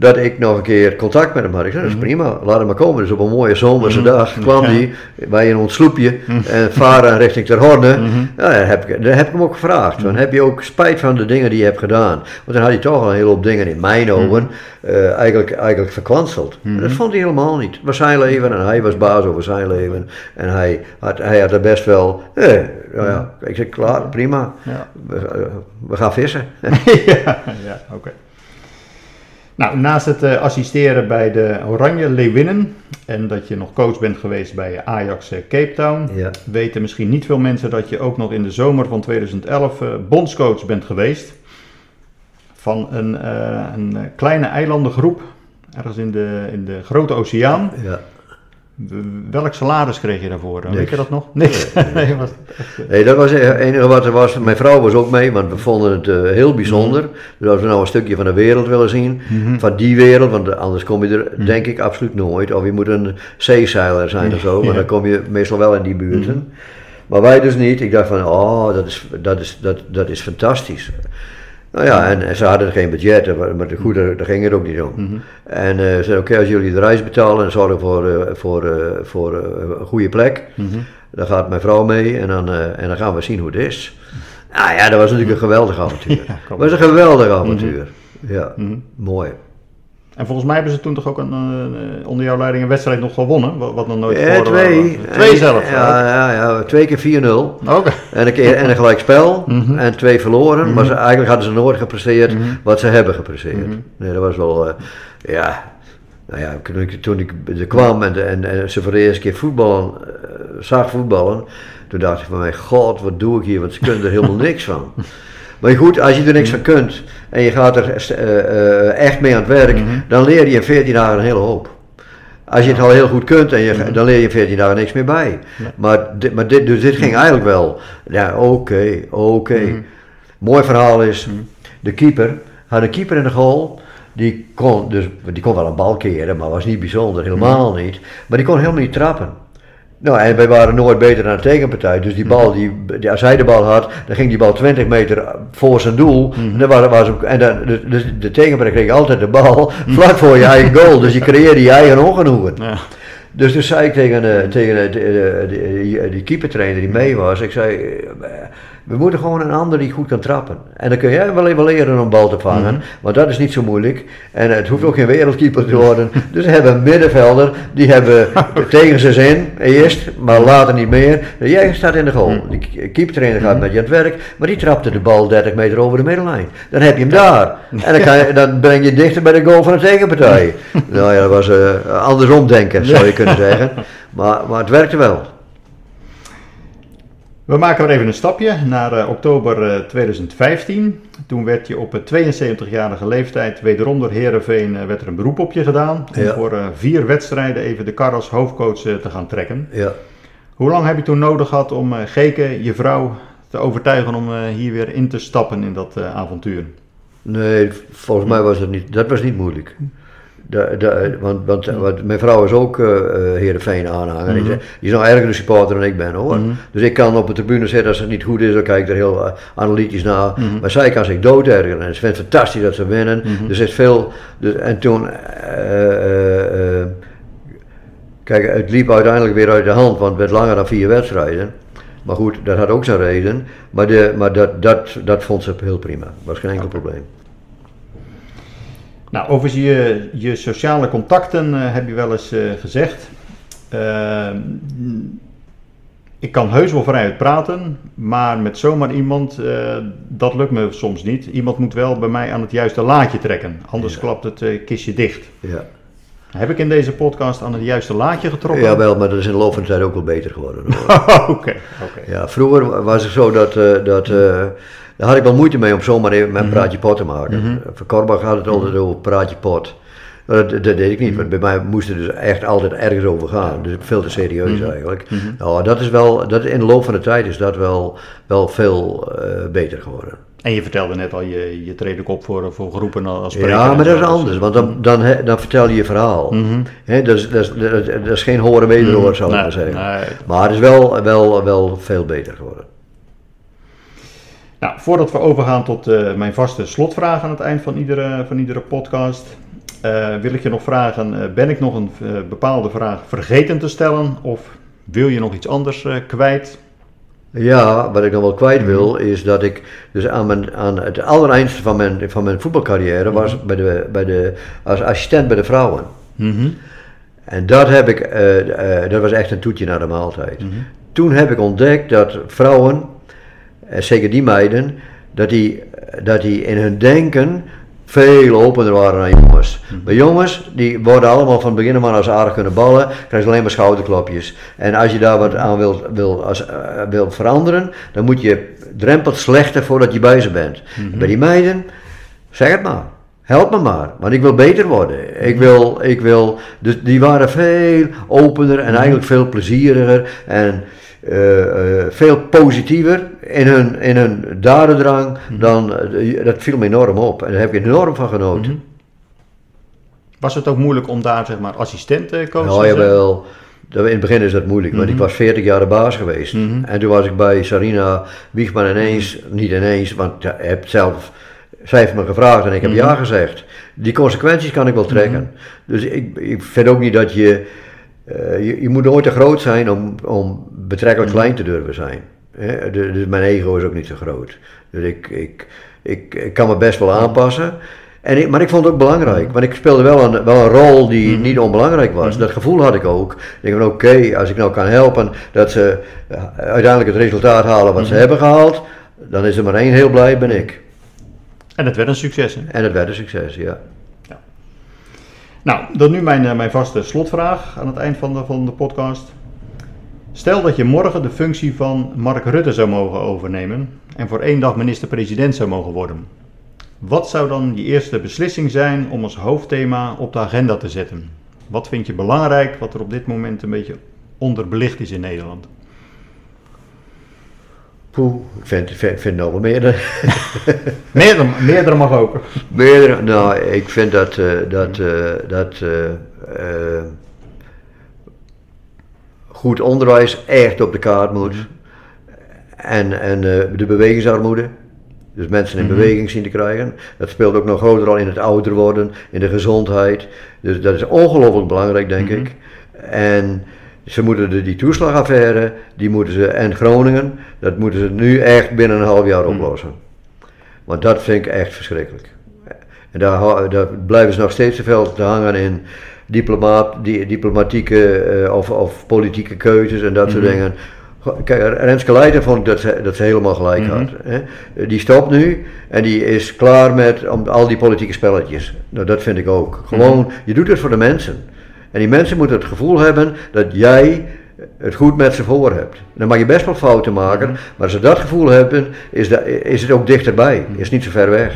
dat ik nog een keer contact met hem had. Ik zei, dat Mhm. is prima, laat hem maar komen. Dus op een mooie zomerse dag kwam hij bij een ontsloepje Mhm. en varen richting Ter Horne. Ja, daar heb, ik, daar heb ik hem ook gevraagd. Van, heb je ook spijt van de dingen die je hebt gedaan? Want dan had hij toch al een hele hoop dingen in mijn Mhm. ogen eh, eigenlijk, eigenlijk verkwanseld. Dat vond hij helemaal niet. Was zijn leven en hij was baas over zijn leven. En hij had, hij had er best wel, eh, nou ja, ik zeg klaar, prima. Ja. We, eh, we gaan vissen. ja, ja oké. Nou, naast het eh, assisteren bij de Oranje Leeuwinnen en dat je nog coach bent geweest bij Ajax eh, Cape Town, Ja. weten misschien niet veel mensen dat je ook nog in de zomer van 2011 eh, bondscoach bent geweest van een, een kleine eilandengroep ergens in de, in de grote oceaan. Ja. Welk salaris kreeg je daarvoor? Weet je dat nog? Niks. Nee, was, Nee, dat was het enige wat er was. Mijn vrouw was ook mee, want we vonden het eh, heel bijzonder. Dus als we nou een stukje van de wereld willen zien, van die wereld, want anders kom je er denk ik absoluut nooit. Of je moet een zeezeiler zijn of zo, maar Ja. dan kom je meestal wel in die buurten. Maar wij dus niet. Ik dacht van, oh, dat is, dat is, dat, dat is fantastisch. Nou ja, en, ze hadden geen budget, maar maar goed, daar, ging het ook niet om. En eh, ze zeiden, oké, als jullie de reis betalen en zorgen voor, eh, voor, eh, voor een goede plek, dan gaat mijn vrouw mee en dan, en dan gaan we zien hoe het is. Nou ja, dat was natuurlijk een geweldig avontuur. Het was een geweldig avontuur. Ja, mooi. En volgens mij hebben ze toen toch ook een, onder jouw leiding een wedstrijd nog gewonnen, wat, wat nog nooit voor twee. Twee zelfs. Ja, ja, ja, twee keer 4-0. Oké. En een, keer, en een gelijk spel en twee verloren. Maar ze, eigenlijk hadden ze nooit gepresteerd wat ze hebben gepresteerd. Nee, dat was wel, eh, ja. Nou ja, toen ik, toen ik er kwam en, en, en ze voor de eerste keer voetballen, eh, zag voetballen, toen dacht ik van mij, god, wat doe ik hier? Want ze kunnen er helemaal niks van. Maar goed, als je er niks van kunt en je gaat er eh, eh, echt mee aan het werk, dan leer je in 14 dagen een hele hoop. Als je het al heel goed kunt, en je, dan leer je in 14 dagen niks meer bij. Maar, dit, maar dit, dus dit ging eigenlijk wel. Ja, oké, oké. Mooi verhaal is, de keeper had een keeper in de goal. Die kon, dus, die kon wel een bal keren, maar was niet bijzonder, helemaal niet. Maar die kon helemaal niet trappen. Nou, en wij waren nooit beter dan de tegenpartij. Dus die bal, die, die- als hij de bal had, dan ging die bal 20 meter voor zijn doel. En, dan was, was, en dan, de, de, de tegenpartij kreeg altijd de bal vlak voor je eigen goal. Dus je creëerde je eigen ongenoegen. Ja. Dus toen zei ik tegen, eh, tegen eh, de, de, de- die, die keepertrainer die mee was, ik zei, eh, we moeten gewoon een ander die goed kan trappen. En dan kun jij wel even leren om bal te vangen, want dat is niet zo moeilijk. En het hoeft ook geen wereldkeeper te worden. Dus hebben een middenvelder, die hebben tegen zijn zin, eerst, maar later niet meer. Jij staat in de goal. Die keepertrainer gaat met je aan het werk, maar die trapte de bal 30 meter over de middenlijn. Dan heb je hem daar. En dan, kan je, dan breng je dichter bij de goal van de tegenpartij. Nou ja, dat was eh, andersom denken, zou je kunnen zeggen. Maar, maar het werkte wel. We maken weer even een stapje naar eh, oktober eh, 2015. Toen werd je op eh, 72-jarige leeftijd wederom door Herenveen werd er een beroep op je gedaan. Om Ja. voor eh, vier wedstrijden even de kar als hoofdcoach eh, te gaan trekken. Ja. Hoe lang heb je toen nodig gehad om eh, Geke, je vrouw, te overtuigen om eh, hier weer in te stappen in dat eh, avontuur? Nee, volgens mij was het niet, dat was niet moeilijk. Da, da, want, want, want mijn vrouw is ook uh, Heerenveen aanhanger. Die, is- die is nog erger een supporter dan ik ben hoor. Dus ik kan op de tribune zitten als het niet goed is, dan kijk ik er heel eh, analytisch naar. Maar zij kan zich dood ergeren. En ze vindt het fantastisch dat ze winnen. Dus er is veel. Dus, en toen. eh, eh, eh, kijk, het liep uiteindelijk weer uit de hand, want het werd langer dan vier wedstrijden. Maar goed, dat had ook zijn reden. Maar, de, maar dat, dat, dat vond ze heel prima. was geen enkel probleem. Nou, over je, je sociale contacten eh, heb je wel eens eh, gezegd. eh, ik kan heus wel vrijuit praten, maar met zomaar iemand, eh, dat lukt me soms niet. Iemand moet wel bij mij aan het juiste laadje trekken, anders Ja. klapt het kistje dicht. Ja. Heb ik in deze podcast aan het juiste laadje getrokken? Jawel, maar dat is in de loop van de tijd ook wel beter geworden. Oké, oké. ja, vroeger was het zo dat, dat daar had ik wel moeite mee om zomaar even met een praatje pot te maken. Voor Korbach had het altijd over praatje pot. Maar Dat, dat deed ik niet, want bij mij moest het dus echt altijd ergens over gaan. Dus veel te serieus eigenlijk. Nou, dat is wel, dat, in de loop van de tijd is dat wel, wel veel eh, beter geworden. En je vertelde net al, je, je treedt ook op voor, voor groepen als spreker. Ja, maar dat is anders, want dan, dan, he- dan vertel je je verhaal. Dat, is, dat, is, dat, is, dat is geen horen wederhoor, zou ik Nee, maar zeggen. nee. Maar het is wel, wel, wel veel beter geworden. Nou, voordat we overgaan tot eh, mijn vaste slotvraag aan het eind van iedere, van iedere podcast, eh, wil ik je nog vragen: eh, ben ik nog een bepaalde vraag vergeten te stellen? Of wil je nog iets anders kwijt? Ja, wat ik nog wel kwijt wil, is dat ik dus aan, mijn, aan het allereindste van mijn, van mijn voetbalcarrière was bij de, bij de, als assistent bij de vrouwen. En dat heb ik, dat was echt een toetje naar de maaltijd. Toen heb ik ontdekt dat vrouwen, zeker die meiden, dat die, dat die in hun denken veel opener waren dan jongens. Maar jongens, die worden allemaal van het begin af aan als aardig kunnen ballen, krijgen ze alleen maar schouderklopjes. En als je daar wat aan wil, wil, als, eh, wil veranderen, dan moet je drempelt slechter voordat je bij ze bent. En Bij die meiden, zeg het maar. Help me maar, want ik wil beter worden. Ik wil, ik wil, dus die waren veel opener en eigenlijk veel plezieriger en eh, eh, veel positiever in hun, in hun dadendrang dan, eh, dat viel me enorm op en daar heb ik enorm van genoten. Was het ook moeilijk om daar zeg maar assistentcoach Ja, te zijn? jawel. In het begin is dat moeilijk, want ik was 40 jaar de baas geweest. En toen was ik bij Sarina Wiegman ineens, niet ineens, want ik heb zelf, zij heeft me gevraagd en ik heb ja gezegd. Die consequenties kan ik wel trekken. Dus ik, ik vind ook niet dat je, eh, je, je moet nooit te groot zijn om, om betrekkelijk klein te durven zijn. Hè, Dus mijn ego is ook niet zo groot. Dus ik, ik, ik, ik kan me best wel aanpassen. En ik, maar ik vond het ook belangrijk, want ik speelde wel een, wel een rol die niet onbelangrijk was. Dat gevoel had ik ook. Ik denk van oké, als ik nou kan helpen dat ze eh, uiteindelijk het resultaat halen wat ze hebben gehaald, dan is er maar één heel blij, ben ik. En het werd een succes. Hè? En het werd een succes, ja. Nou, dan nu mijn, eh, mijn vaste slotvraag aan het eind van de, van de podcast. Stel dat je morgen de functie van Mark Rutte zou mogen overnemen en voor één dag minister-president zou mogen worden. Wat zou dan je eerste beslissing zijn om als hoofdthema op de agenda te zetten? Wat vind je belangrijk, wat er op dit moment een beetje onderbelicht is in Nederland? Poeh, ik vind, vind, vind nog wel meerdere. Meerdere, meerdere mag ook. meerdere nou, ik vind dat, eh, dat, eh, dat eh, goed onderwijs echt op de kaart moet. En, en eh, de bewegingsarmoede. Dus mensen in beweging zien te krijgen. Dat speelt ook nog groter al in het ouder worden, in de gezondheid. Dus dat is ongelooflijk belangrijk, denk ik. En ze moeten de, die toeslagaffaire, die moeten ze, en Groningen, dat moeten ze nu echt binnen een half jaar oplossen. Want dat vind ik echt verschrikkelijk. En daar, daar blijven ze nog steeds te veel te hangen in diplomaat, die, diplomatieke eh, of, of politieke keuzes en dat soort dingen. Go- Kijk, Renske Leijten vond ik dat ze, dat ze helemaal gelijk had. Hè. Die stopt nu en die is klaar met om, al die politieke spelletjes. Nou, dat vind ik ook. Gewoon, je doet het voor de mensen. En die mensen moeten het gevoel hebben dat jij het goed met ze voor hebt. Dan mag je best wel fouten maken, maar als ze dat gevoel hebben, is, dat, is het ook dichterbij. Is niet zo ver weg.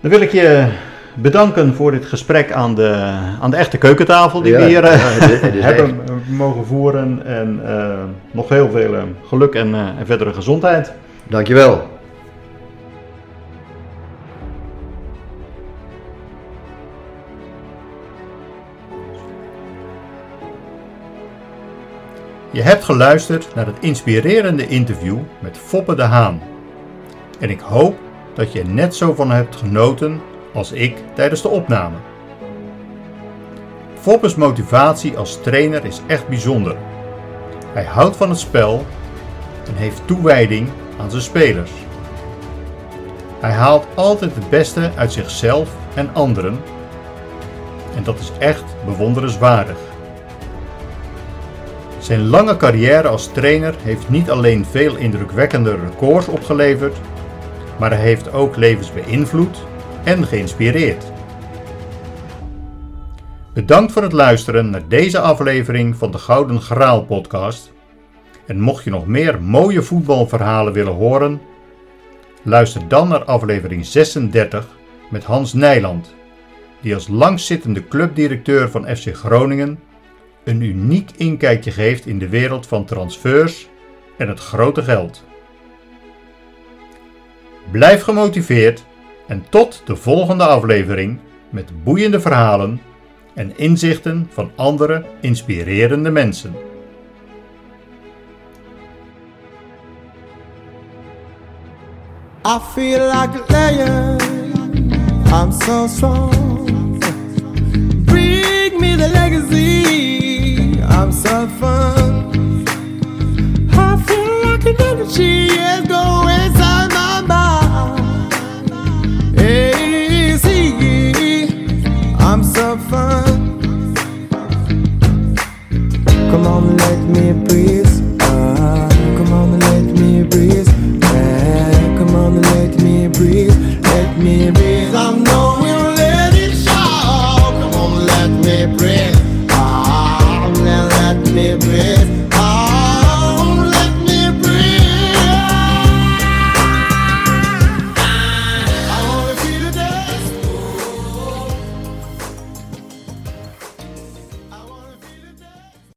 Dan wil ik je bedanken voor dit gesprek aan de, aan de echte keukentafel die Ja, we hier eh, ja, hebben mogen voeren. En eh, nog heel veel eh, geluk en, eh, en verdere gezondheid. Dankjewel. Je hebt geluisterd naar het inspirerende interview met Foppe de Haan. En ik hoop dat je er net zo van hebt genoten als ik tijdens de opname. Foppe's motivatie als trainer is echt bijzonder. Hij houdt van het spel en heeft toewijding aan zijn spelers. Hij haalt altijd het beste uit zichzelf en anderen. En dat is echt bewonderenswaardig. Zijn lange carrière als trainer heeft niet alleen veel indrukwekkende records opgeleverd, maar hij heeft ook levens beïnvloed en geïnspireerd. Bedankt voor het luisteren naar deze aflevering van de Gouden Graal podcast. En mocht je nog meer mooie voetbalverhalen willen horen, luister dan naar aflevering 36 met Hans Nijland, die als langzittende clubdirecteur van FC Groningen een uniek inkijkje geeft in de wereld van transfers en het grote geld. Blijf gemotiveerd en tot de volgende aflevering met boeiende verhalen en inzichten van andere inspirerende mensen. I feel like a lion. I'm so strong. Bring me the legacy. I'm so fun. I feel like an energy is going inside my mind.